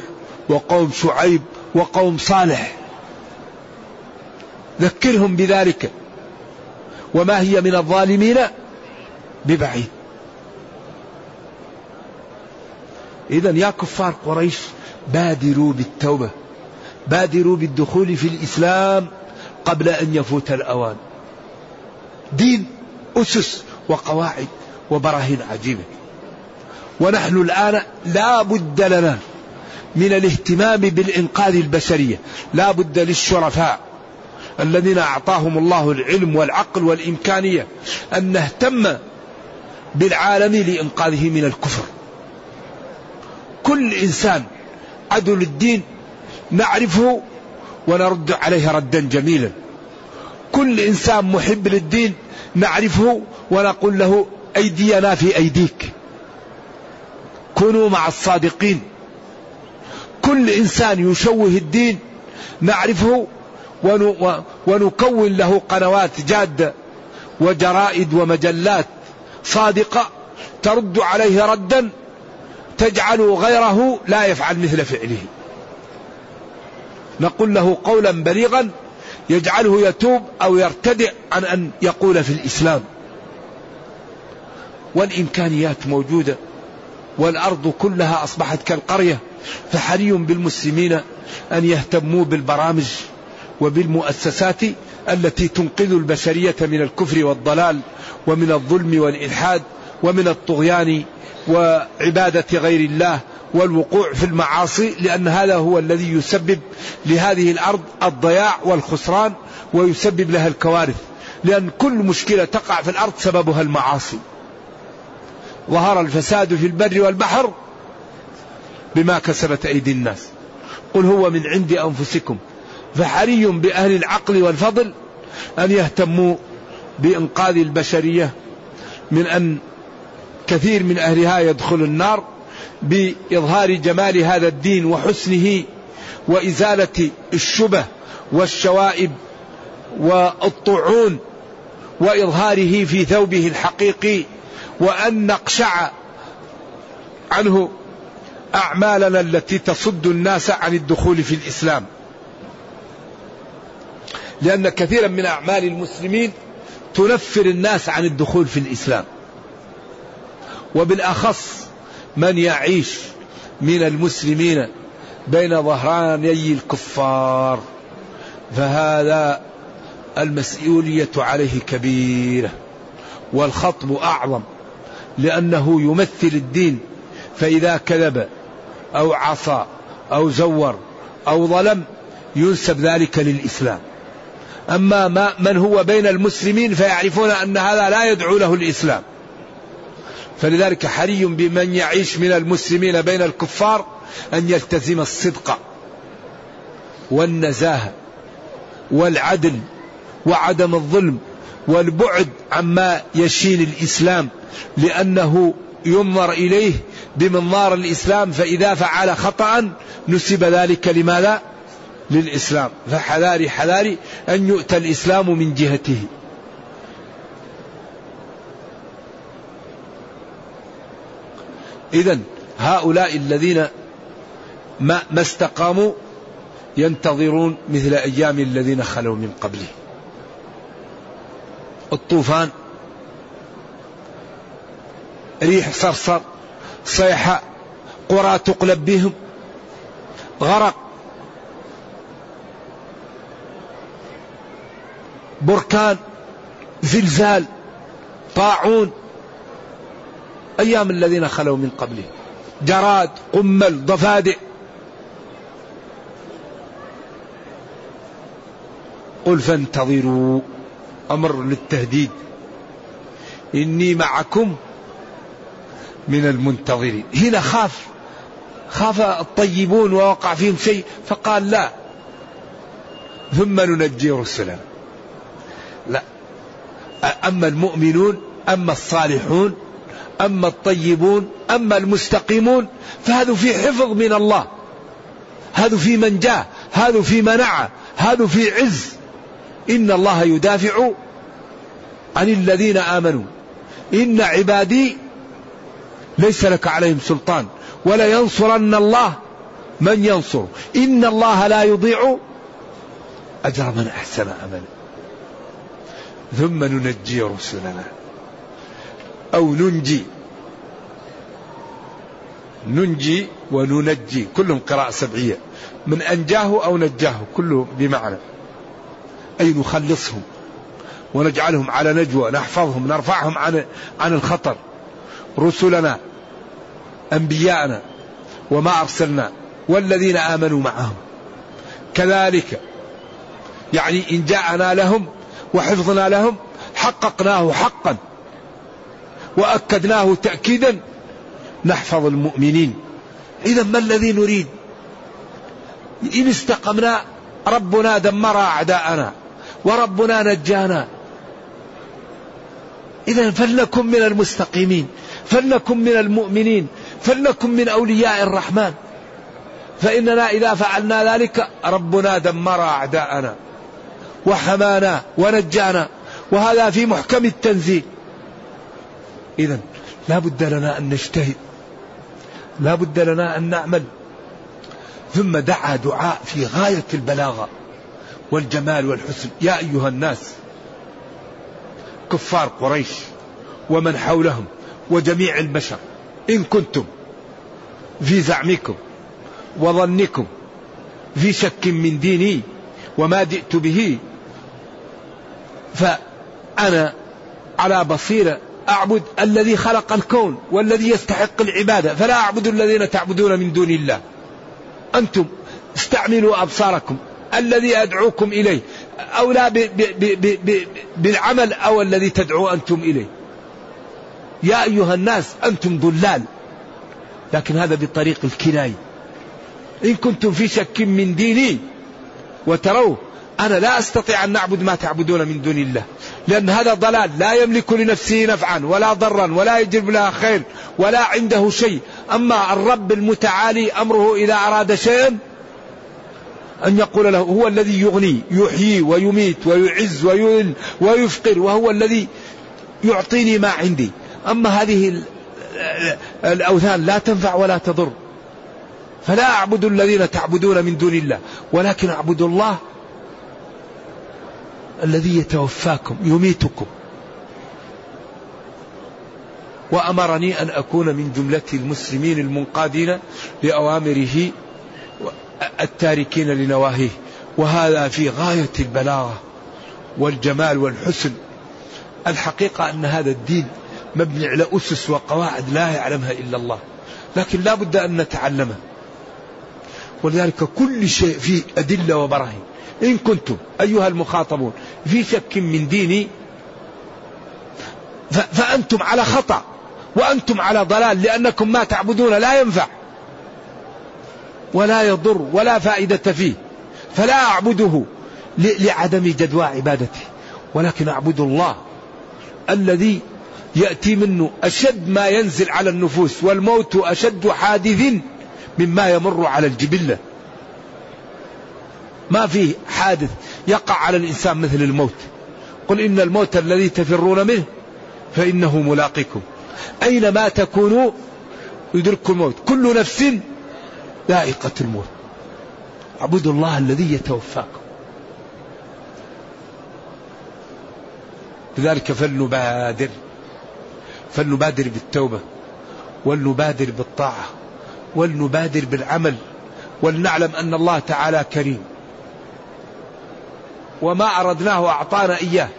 وقوم شعيب وقوم صالح. ذكرهم بذلك. وما هي من الظالمين ببعيد. إذا يا كفار قريش بادروا بالتوبة. بادروا بالدخول في الإسلام قبل أن يفوت الأوان. دين أسس وقواعد وبراهين عجيبة. ونحن الآن لا بد لنا من الاهتمام بالإنقاذ البشرية. لا بد للشرفاء الذين أعطاهم الله العلم والعقل والإمكانية أن نهتم بالعالم لإنقاذه من الكفر. كل إنسان عدو للدين نعرفه ونرد عليه ردا جميلا. كل إنسان محب للدين نعرفه ونقول له أيدينا في أيديك. كونوا مع الصادقين. كل إنسان يشوه الدين نعرفه ونكون له قنوات جادة وجرائد ومجلات صادقة ترد عليه ردا تجعل غيره لا يفعل مثل فعله. نقول له قولا بليغا يجعله يتوب أو يرتدع عن أن يقول في الإسلام. والإمكانيات موجودة. والأرض كلها أصبحت كالقرية فحري بالمسلمين أن يهتموا بالبرامج وبالمؤسسات التي تنقذ البشرية من الكفر والضلال ومن الظلم والإلحاد ومن الطغيان وعبادة غير الله والوقوع في المعاصي لأن هذا هو الذي يسبب لهذه الأرض الضياع والخسران ويسبب لها الكوارث. لأن كل مشكلة تقع في الأرض سببها المعاصي. ظهر الفساد في البر والبحر بما كسبت أيدي الناس. قل هو من عند أنفسكم. فحري بأهل العقل والفضل أن يهتموا بإنقاذ البشرية من أن كثير من أهلها يدخل النار بإظهار جمال هذا الدين وحسنه وإزالة الشبه والشوائب والطعون وإظهاره في ثوبه الحقيقي وأن نقشع عنه أعمالنا التي تصد الناس عن الدخول في الإسلام. لأن كثيرا من أعمال المسلمين تنفر الناس عن الدخول في الإسلام. وبالأخص من يعيش من المسلمين بين ظهراني الكفار فهذا المسؤولية عليه كبيرة والخطب أعظم. لأنه يمثل الدين. فإذا كذب أو عصى أو زور أو ظلم ينسب ذلك للإسلام. أما ما من هو بين المسلمين فيعرفون أن هذا لا يدعو له الإسلام. فلذلك حري بمن يعيش من المسلمين بين الكفار أن يلتزم الصدق والنزاهة والعدل وعدم الظلم والبعد عما يشين الإسلام لأنه ينظر إليه بمنظار الإسلام فإذا فعل خطأ نسب ذلك لماذا؟ للإسلام. فحذاري حذاري أن يؤتى الإسلام من جهته. إذا هؤلاء الذين ما, ما استقاموا ينتظرون مثل أيام الذين خلوا من قبله الطوفان ريح صرصر صيحة قرى تقلب بهم غرق بركان زلزال طاعون أيام الذين خلوا من قبله جراد قمل ضفادع. قل فانتظروا. أمر للتهديد. إني معكم من المنتظرين. هنا خاف. خاف الطيبون ووقع فيهم شيء فقال لا. ثم ننجي رسلنا لا. أما المؤمنون أما الصالحون أما الطيبون أما المستقيمون فهذا في حفظ من الله. هذا في منجاة هذا في منعة هذا في عز. إن الله يدافع عن الذين آمنوا. إن عبادي ليس لك عليهم سلطان ولا ينصرن الله من ينصر. إن الله لا يضيع أجر من أحسن أملا ثم ننجي رسلنا. أو ننجي. ننجي وننجي. كلهم قراءة سبعية. من أنجاه أو نجاه كله بمعنى. أي نخلصهم. ونجعلهم على نجوى نحفظهم نرفعهم عن عن الخطر. رسلنا أنبياءنا وما أرسلنا والذين آمنوا معهم. كذلك يعني إن جاءنا لهم وحفظنا لهم حققناه حقا وأكدناه تأكيدا نحفظ المؤمنين. إذا ما الذي نريد؟ إن استقمنا ربنا دمر أعداءنا وربنا نجانا. إذا فلنكن من المستقيمين فلنكن من المؤمنين فلنكن من أولياء الرحمن. فإننا إذا فعلنا ذلك ربنا دمر أعداءنا وحمانا ونجانا وهذا في محكم التنزيل. إذا لا بد لنا أن نجتهد لا بد لنا أن نعمل. ثم دعا دعاء في غاية البلاغة والجمال والحسن. يا أيها الناس كفار قريش ومن حولهم وجميع البشر. إن كنتم في زعمكم وظنكم في شك من ديني وما جئت به فأنا على بصيرة أعبد الذي خلق الكون والذي يستحق العبادة فلا أعبد الذين تعبدون من دون الله. أنتم استعملوا أبصاركم الذي أدعوكم إليه. أو لا بالعمل أو الذي تدعو أنتم إليه. يا أيها الناس أنتم ضلال. لكن هذا بطريق الكناية. إن كنتم في شك من ديني وتروه أنا لا أستطيع أن نعبد ما تعبدون من دون الله. لأن هذا ضلال. لا يملك لنفسه نفعا ولا ضرا ولا يجلب لها خير ولا عنده شيء. أما الرب المتعالي أمره إذا أراد شيئا أن يقول له هو الذي يغني يحيي ويميت ويعز ويذل ويفقر وهو الذي يعطيني ما عندي. أما هذه الأوثان لا تنفع ولا تضر. فلا أعبد الذين تعبدون من دون الله ولكن أعبد الله الذي يتوفاكم يميتكم. وأمرني أن أكون من جملة المسلمين المنقادين لأوامره التاركين لنواهيه. وهذا في غاية البلاغة والجمال والحسن. الحقيقة أن هذا الدين مبني على أسس وقواعد لا يعلمها إلا الله. لكن لا بد أن نتعلمه. ولذلك كل شيء فيه أدلة وبراهين. إن كنتم أيها المخاطبون في شك من ديني فأنتم على خطأ وأنتم على ضلال لأنكم ما تعبدون لا ينفع. ولا يضر ولا فائدة فيه فلا أعبده لعدم جدوى عبادته. ولكن أعبد الله الذي يأتي منه أشد ما ينزل على النفوس والموت أشد حادث مما يمر على الجبلة. ما في حادث يقع على الإنسان مثل الموت. قل إن الموت الذي تفرون منه فإنه ملاقيكم. أينما تكونوا يدرككم الموت. كل نفس ذائقة الموت. اعبدوا الله الذي يتوفاكم. لذلك فلنبادر فلنبادر بالتوبة ولنبادر بالطاعة ولنبادر بالعمل ولنعلم أن الله تعالى كريم. وما أردناه أعطانا إياه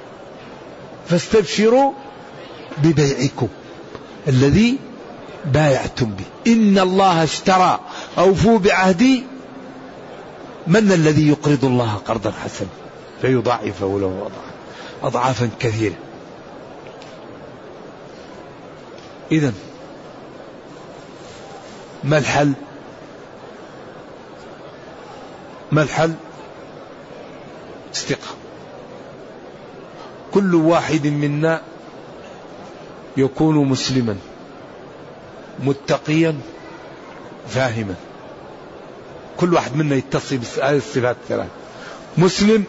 فاستبشروا ببيعكم الذي بايعتم به إن الله اشترى أوفوا بعهدي من الذي يقرض الله قرضا حسنا. فيضاعفه له أضعافا كثيرة. إذا ما الحل؟ ما الحل؟ استقامة. كل واحد منا يكون مسلما. متقيا فاهما. كل واحد منا يتصل بهذه الصفات الثلاث مسلم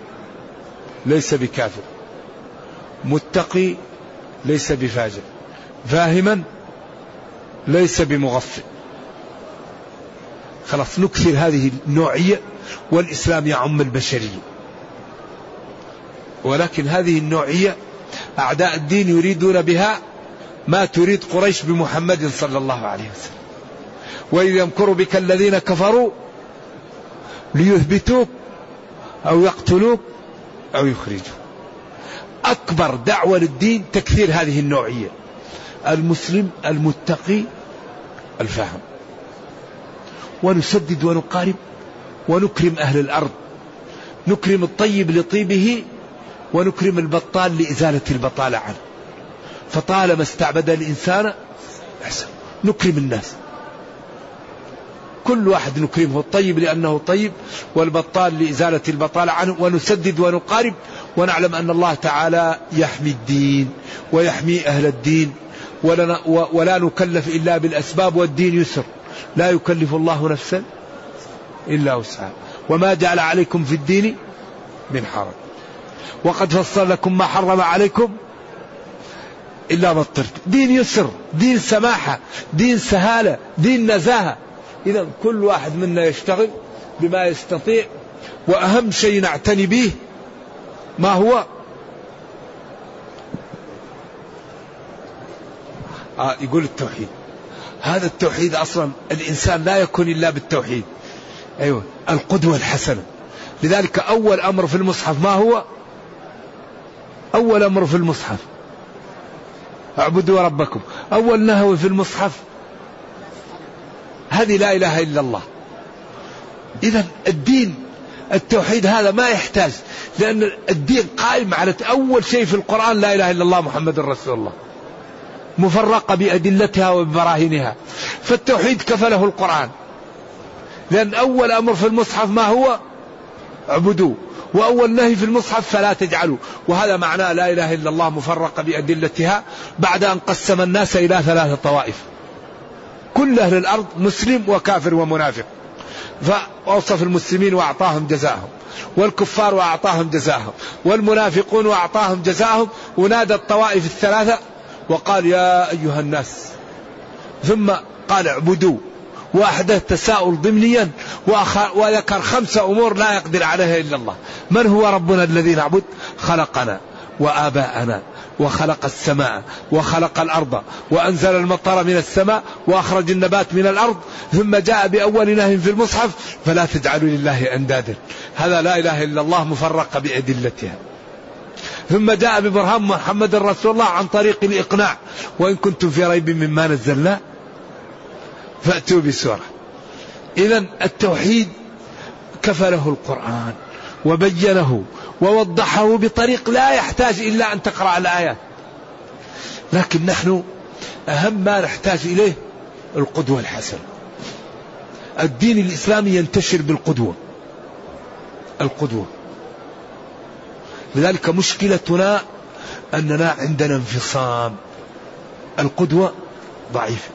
ليس بكافر. متقي ليس بفاجر. فاهما ليس بمغفل. خلاص نكثر هذه النوعية والإسلام يعم البشرية. ولكن هذه النوعية أعداء الدين يريدون بها ما تريد قريش بمحمد صلى الله عليه وسلم. وإذ يمكر بك الذين كفروا ليثبتوك أو يقتلوك أو يخرجوك. أكبر دعوة للدين تكثير هذه النوعية. المسلم المتقي الفهم ونسدد ونقارب ونكرم أهل الأرض. نكرم الطيب لطيبه ونكرم البطال لإزالة البطالة عنه. فطالما استعبد الإنسان أحسن. نكرم الناس. كل واحد نكرمه الطيب لأنه طيب والبطال لإزالة البطالة عنه ونسدد ونقارب ونعلم أن الله تعالى يحمي الدين ويحمي أهل الدين ولا, ولا نكلف إلا بالأسباب والدين يسر. لا يكلف الله نفسا إلا وسعها. وما جعل عليكم في الدين من حرج. وقد فصل لكم ما حرم عليكم إلا ما اضطرتم دين يسر دين سماحة دين سهالة دين نزاهة. إذا كل واحد منا يشتغل بما يستطيع وأهم شيء نعتني به ما هو؟ آه يقول التوحيد. هذا التوحيد أصلا الإنسان لا يكون إلا بالتوحيد. أيوة القدوة الحسنة. لذلك أول أمر في المصحف ما هو؟ أول أمر في المصحف. اعبدوا ربكم. أول نهو في المصحف هذه لا إله إلا الله. إذا الدين التوحيد هذا ما يحتاج لأن الدين قائم على أول شيء في القرآن لا إله إلا الله محمد رسول الله. مفرقة بأدلتها وبراهينها فالتوحيد كفله القرآن. لأن أول أمر في المصحف ما هو؟ اعبدوا. وأول نهي في المصحف فلا تجعلوا. وهذا معناه لا إله إلا الله مفرقة بأدلتها بعد أن قسم الناس إلى ثلاثة طوائف. كل أهل الأرض مسلم وكافر ومنافق. فأوصف المسلمين وأعطاهم جزاءهم والكفار وأعطاهم جزاءهم والمنافقون وأعطاهم جزاءهم ونادى الطوائف الثلاثة وقال يا أيها الناس. ثم قال اعبدوا. وأحدث تساؤل ضمنيا وذكر خمسة أمور لا يقدر عليها إلا الله. من هو ربنا الذي نعبد؟ خلقنا وآباءنا وخلق السماء وخلق الأرض وأنزل المطر من السماء وأخرج النبات من الأرض ثم جاء بأول نهي في المصحف فلا تجعلوا لله أندادا. هذا لا إله إلا الله مفرقة بأدلتها. ثم جاء ببرهان محمد رسول الله عن طريق الإقناع. وإن كنتم في ريب مما نزلنا فأتوا بسورة. إذا التوحيد كفله القرآن وبينه ووضحه بطريق لا يحتاج إلا أن تقرأ الآيات لكن نحن أهم ما نحتاج إليه القدوة الحسنة. الدين الإسلامي ينتشر بالقدوة. القدوة. لذلك مشكلتنا أننا عندنا انفصام. القدوة ضعيفة.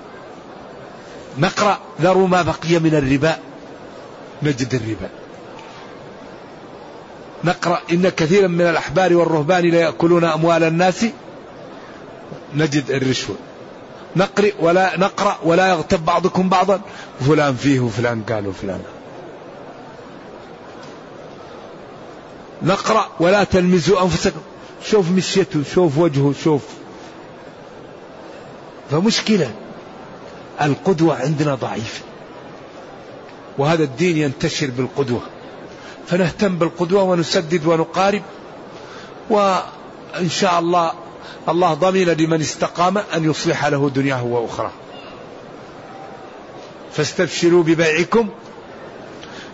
نقرأ ذروا ما بقي من الربا. نجد الربا. نقرأ إن كثيرا من الأحبار والرهبان ليأكلون أموال الناس. نجد الرشوة. نقرأ ولا نقرأ ولا يغتب بعضكم بعضا. فلان فيه وفلان قال وفلان. نقرأ ولا تلمزوا أنفسكم. شوف مشيته شوف وجهه شوف. فمشكلة. القدوة عندنا ضعيفة وهذا الدين ينتشر بالقدوة. فنهتم بالقدوة ونسدد ونقارب. وإن شاء الله الله ضمن لمن استقام أن يصلح له دنياه وأخرى فاستبشروا ببيعكم.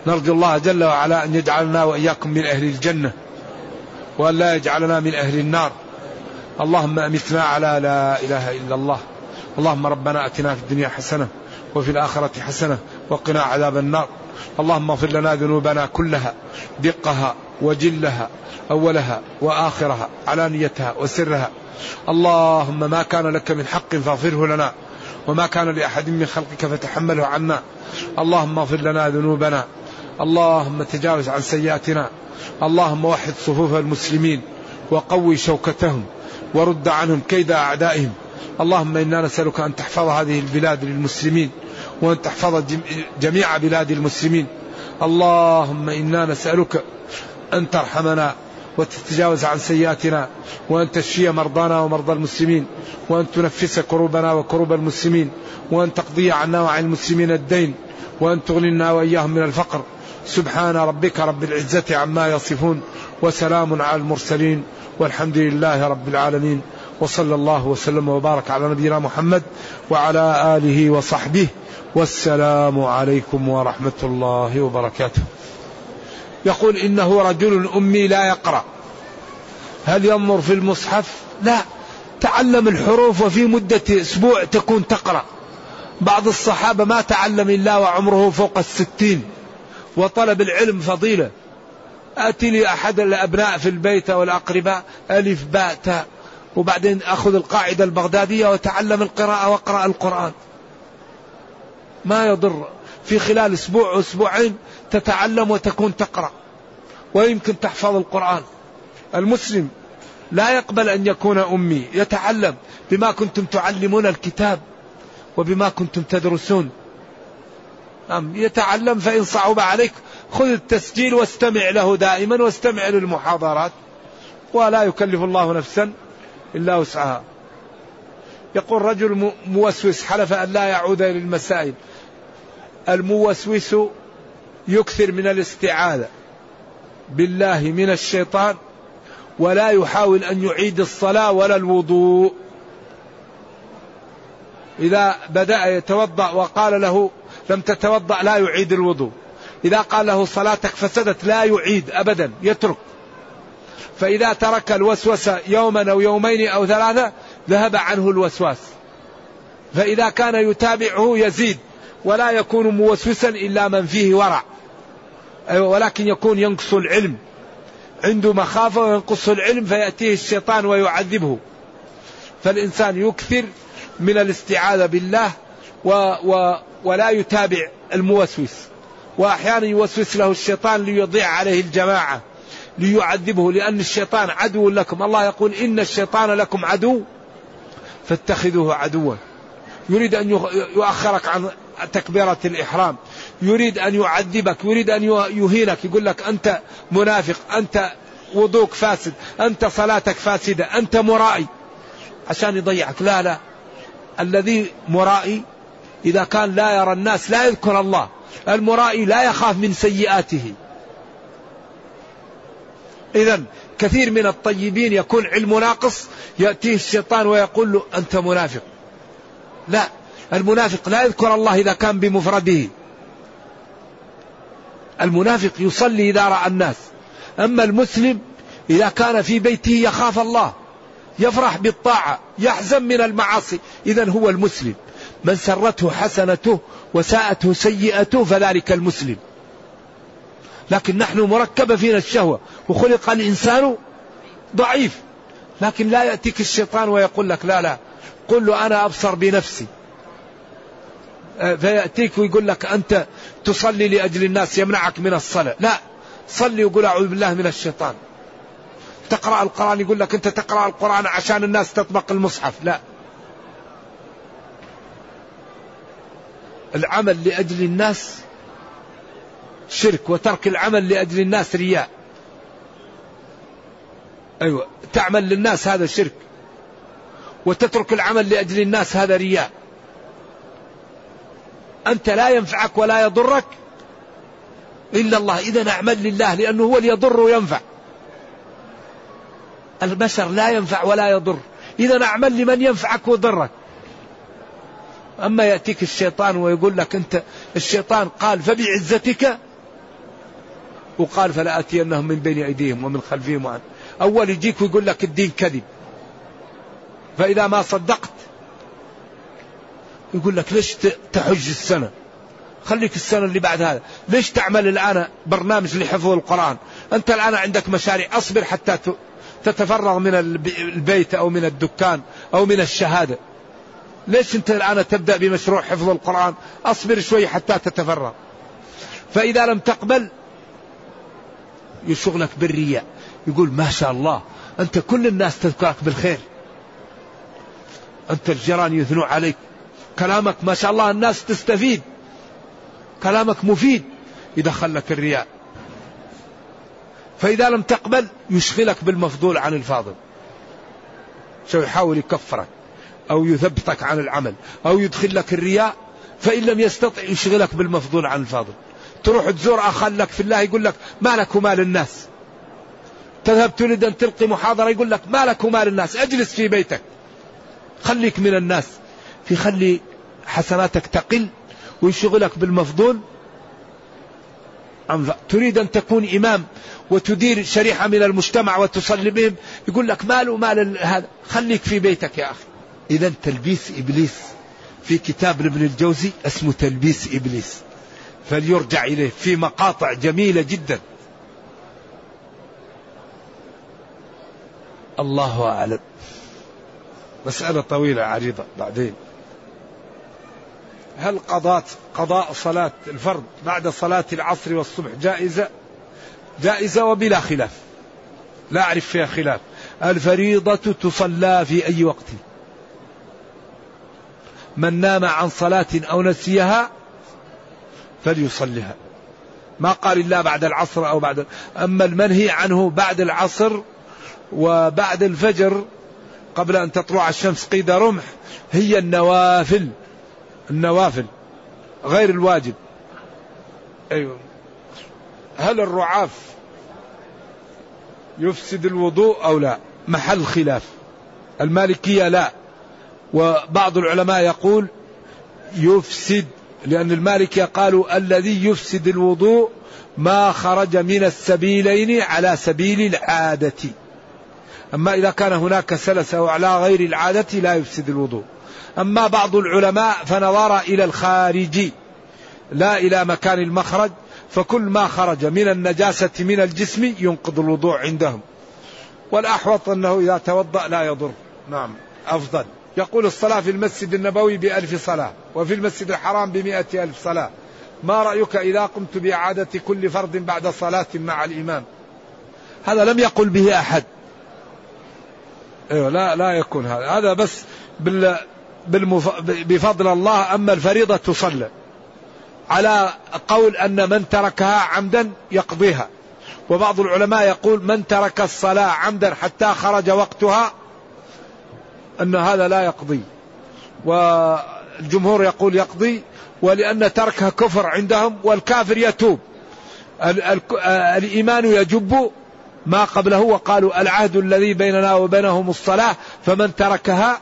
نرجو الله جل وعلا أن يجعلنا وإياكم من أهل الجنة وأن لا يجعلنا من أهل النار. اللهم أمتنا على لا إله إلا الله. اللهم ربنا أتنا في الدنيا حسنة وفي الآخرة حسنة وقنا عذاب النار. اللهم اغفر لنا ذنوبنا كلها دقها وجلها أولها وآخرها علانيتها وسرها. اللهم ما كان لك من حق فاغفره لنا وما كان لأحد من خلقك فتحمله عنا. اللهم اغفر لنا ذنوبنا. اللهم تجاوز عن سيئاتنا. اللهم وحد صفوف المسلمين وقوي شوكتهم. ورد عنهم كيد أعدائهم. اللهم إنا نسألك أن تحفظ هذه البلاد للمسلمين وأن تحفظ جميع بلاد المسلمين. اللهم إنا نسألك أن ترحمنا وتتجاوز عن سيئاتنا وأن تشفي مرضانا ومرضى المسلمين وأن تنفس كروبنا وكروب المسلمين وأن تقضي عنا وعن المسلمين الدين وأن تغننا وإياهم من الفقر. سبحان ربك رب العزة عما يصفون وسلام على المرسلين والحمد لله رب العالمين. وصلى الله وسلم وبارك على نبينا محمد وعلى آله وصحبه. والسلام عليكم ورحمة الله وبركاته. يقول إنه رجل أمي لا يقرأ. هل ينظر في المصحف؟ لا. تعلم الحروف وفي مدة أسبوع تكون تقرأ. بعض الصحابة ما تعلم إلا وعمره فوق الستين. وطلب العلم فضيلة. آتي لي أحد الأبناء في البيت أو الأقرباء ألف باء تاء. وبعدين أخذ القاعدة البغدادية وتعلم القراءة واقرأ القرآن. ما يضر. في خلال أسبوع أسبوعين تتعلم وتكون تقرأ. ويمكن تحفظ القرآن. المسلم لا يقبل أن يكون أمي. يتعلم بما كنتم تعلمون الكتاب وبما كنتم تدرسون. نعم يتعلم فإن صعب عليك خذ التسجيل واستمع له دائما واستمع للمحاضرات. ولا يكلف الله نفسا إلا وسعها. يقول رجل موسوس حلف أن لا يعود إلى المسائل. الموسوس يكثر من الاستعاذة. بالله من الشيطان ولا يحاول أن يعيد الصلاة ولا الوضوء. إذا بدأ يتوضأ وقال له لم تتوضأ لا يعيد الوضوء. إذا قال له صلاتك فسدت لا يعيد أبدا يترك. فإذا ترك الوسوسة يوما أو يومين أو ثلاثة ذهب عنه الوسواس. فإذا كان يتابعه يزيد ولا يكون موسوسا إلا من فيه ورع. ولكن يكون ينقص العلم. عنده مخافة وينقص العلم فيأتيه الشيطان ويعذبه. فالإنسان يكثر من الاستعاذة بالله و و ولا يتابع الموسوس. وأحيانا يوسوس له الشيطان ليضيع عليه الجماعة. ليعذبه لأن الشيطان عدو لكم. الله يقول إن الشيطان لكم عدو فاتخذوه عدوا. يريد أن يؤخرك عن تكبيرة الإحرام. يريد أن يعذبك يريد أن يهينك. يقول لك أنت منافق أنت وضوك فاسد أنت صلاتك فاسدة أنت مرائي. عشان يضيعك. لا لا. الذي مرائي إذا كان لا يرى الناس لا يذكر الله. المرائي لا يخاف من سيئاته. إذا كثير من الطيبين يكون علم ناقص يأتيه الشيطان ويقول له أنت منافق. لا المنافق لا يذكر الله إذا كان بمفرده. المنافق يصلي إذا رأى الناس. أما المسلم إذا كان في بيته يخاف الله يفرح بالطاعة يحزن من المعاصي إذا هو المسلم. من سرته حسنته وساءته سيئته فذلك المسلم. لكن نحن مركبة فينا الشهوة. وخلق الإنسان ضعيف. لكن لا يأتيك الشيطان ويقول لك لا لا. قل له أنا أبصر بنفسي. آه، فيأتيك ويقول لك أنت تصلي لأجل الناس يمنعك من الصلاة. لا. صلي وقل أعوذ بالله من الشيطان. تقرأ القرآن يقول لك أنت تقرأ القرآن عشان الناس تطبق المصحف. لا. العمل لأجل الناس شرك وترك العمل لأجل الناس رياء. أيوة تعمل للناس هذا شرك وتترك العمل لأجل الناس هذا رياء. أنت لا ينفعك ولا يضرك إلا الله. إذا أعمل لله لأنه هو اللي يضر وينفع. البشر لا ينفع ولا يضر. إذا أعمل لمن ينفعك ويضرك أما يأتيك الشيطان ويقول لك أنت الشيطان قال فبعزتك وقال فلا أتينهم من بين أيديهم ومن خلفهم وعن أول يجيك ويقول لك الدين كذب. فإذا ما صدقت يقول لك ليش تحج السنة؟ خليك السنة اللي بعد هذا. ليش تعمل الآن برنامج لحفظ القرآن؟ أنت الآن عندك مشاريع أصبر حتى تتفرغ من البيت أو من الدكان أو من الشهادة. ليش أنت الآن تبدأ بمشروع حفظ القرآن؟ أصبر شوي حتى تتفرغ. فإذا لم تقبل يشغلك بالرياء. يقول ما شاء الله أنت كل الناس تذكرك بالخير. أنت الجيران يثنوا عليك. كلامك ما شاء الله الناس تستفيد. كلامك مفيد. يدخل لك الرياء. فإذا لم تقبل يشغلك بالمفضول عن الفاضل. شو يحاول يكفرك أو يثبتك عن العمل أو يدخل لك الرياء فإن لم يستطع يشغلك بالمفضول عن الفاضل. تروح تزور أخا لك في الله يقول لك ما لك ومال الناس. تذهب تريد أن تلقي محاضرة يقول لك ما لك ومال الناس أجلس في بيتك. خليك من الناس. في خلي حسناتك تقل ويشغلك بالمفضول. تريد أن تكون إمام وتدير شريحة من المجتمع وتصلي بهم يقول لك مال هذا. خليك في بيتك يا أخي. إذا تلبيس إبليس. في كتاب لابن الجوزي اسمه تلبيس إبليس. فليرجع إليه في مقاطع جميلة جدا. الله أعلم. مسألة طويلة عريضة بعدين. هل قضاء قضاء صلاة الفرض بعد صلاة العصر والصبح جائزة؟ جائزة وبلا خلاف. لا أعرف فيها خلاف. الفريضة تصلى في أي وقت. من نام عن صلاة أو نسيها فليصلها ما قال إلا بعد العصر أو بعد أما المنهي عنه بعد العصر وبعد الفجر قبل أن تطلع الشمس قيد رمح هي النوافل. النوافل غير الواجب. أيوة. هل الرعاف يفسد الوضوء أو لا؟ محل خلاف. المالكية لا. وبعض العلماء يقول يفسد لأن المالكية قالوا الذي يفسد الوضوء ما خرج من السبيلين على سبيل العادة. أما إذا كان هناك سلس أو على غير العادة لا يفسد الوضوء. أما بعض العلماء فنظر إلى الخارج لا إلى مكان المخرج فكل ما خرج من النجاسة من الجسم ينقض الوضوء عندهم. والأحوط أنه إذا توضأ لا يضر. نعم. أفضل. يقول الصلاة في المسجد النبوي بألف صلاة وفي المسجد الحرام بمئة ألف صلاة. ما رأيك إذا قمت بإعادة كل فرد بعد صلاة مع الإمام؟ هذا لم يقل به أحد. أيوة لا لا يكون هذا. هذا بس بال بالمف... بفضل الله أما الفريضة تصلى. على قول أن من تركها عمدا يقضيها. وبعض العلماء يقول من ترك الصلاة عمدا حتى خرج وقتها أن هذا لا يقضي. والجمهور يقول يقضي ولأن تركها كفر عندهم والكافر يتوب. الإيمان يجب ما قبله وقالوا العهد الذي بيننا وبينهم الصلاة فمن تركها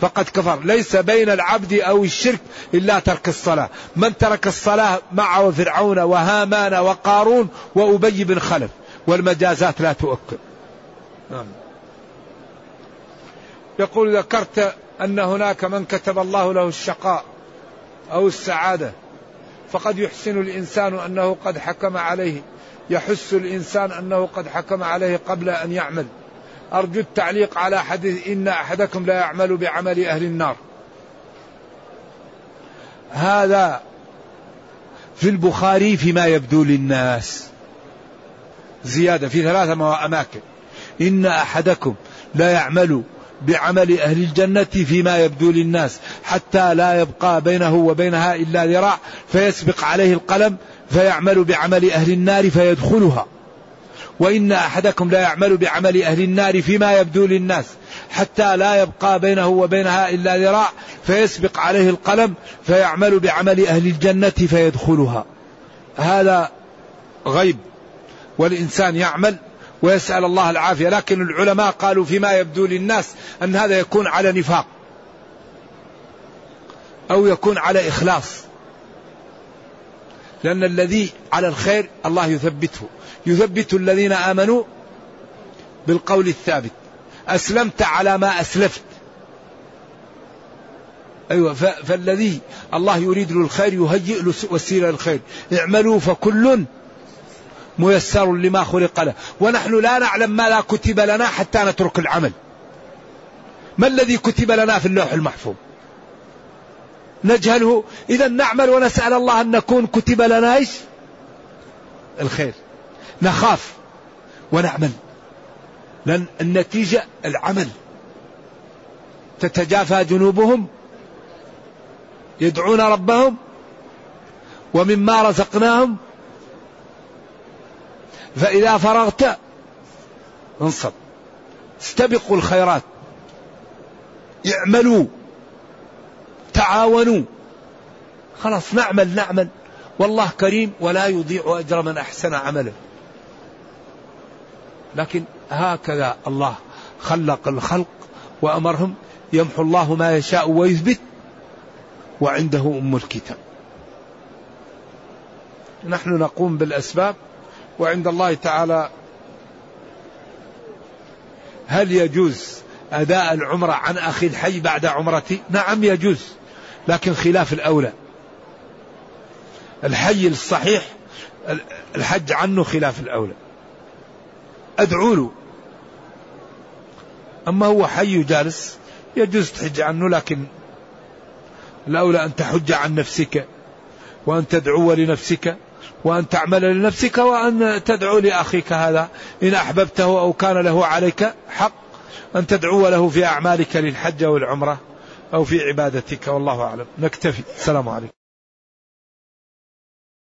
فقد كفر. ليس بين العبد أو الشرك إلا ترك الصلاة. من ترك الصلاة معه فرعون وهامان وقارون وأبي بن خلف والمجازات لا تؤكد. نعم. يقول ذكرت أن هناك من كتب الله له الشقاء أو السعادة. فقد يحسن الإنسان أنه قد حكم عليه. يحس الإنسان أنه قد حكم عليه قبل أن يعمل. أرجو التعليق على حديث إن أحدكم لا يعمل بعمل أهل النار. هذا في البخاري فيما يبدو للناس. زيادة في ثلاثة أماكن. إن أحدكم لا يعمل بعمل أهل الجنة فيما يبدو للناس حتى لا يبقى بينه وبينها إلا ذراع فيسبق عليه القلم فيعمل بعمل أهل النار فيدخلها. وإن أحدكم لا يعمل بعمل أهل النار فيما يبدو للناس حتى لا يبقى بينه وبينها إلا ذراع فيسبق عليه القلم فيعمل بعمل أهل الجنة فيدخلها. هذا غيب والإنسان يعمل ويسأل الله العافية. لكن العلماء قالوا فيما يبدو للناس أن هذا يكون على نفاق أو يكون على إخلاص. لأن الذي على الخير الله يثبته. يثبت الذين آمنوا بالقول الثابت. أسلمت على ما أسلفت. أيوة فالذي الله يريد له الخير يهيئ له وسيلة الخير اعملوا فكل ميسر لما خلق له. ونحن لا نعلم ما لا كتب لنا حتى نترك العمل. ما الذي كتب لنا في اللوح المحفوظ؟ نجهله. إذا نعمل ونسأل الله أن نكون كتب لنا إيش؟ الخير. نخاف ونعمل لأن النتيجة العمل. تتجافى جنوبهم. يدعون ربهم. ومما رزقناهم. فإذا فرغت انصب. استبقوا الخيرات. اعملوا. تعاونوا. خلاص نعمل نعمل. والله كريم ولا يضيع أجر من أحسن عمله. لكن هكذا الله خلق الخلق وأمرهم يمحو الله ما يشاء ويثبت وعنده أم الكتاب. نحن نقوم بالأسباب. وعند الله تعالى هل يجوز أداء العمرة عن أخي الحي بعد عمرتي؟ نعم يجوز لكن خلاف الأولى. الحي الصحيح الحج عنه خلاف الأولى. أدعو له. أما هو حي جالس يجوز تحج عنه لكن الأولى أن تحج عن نفسك وأن تدعو لنفسك. وأن تعمل لنفسك وأن تدعو لأخيك هذا. إن أحببته أو كان له عليك حق أن تدعو له في أعمالك للحج والعمرة أو في عبادتك والله أعلم. نكتفي. السلام عليكم.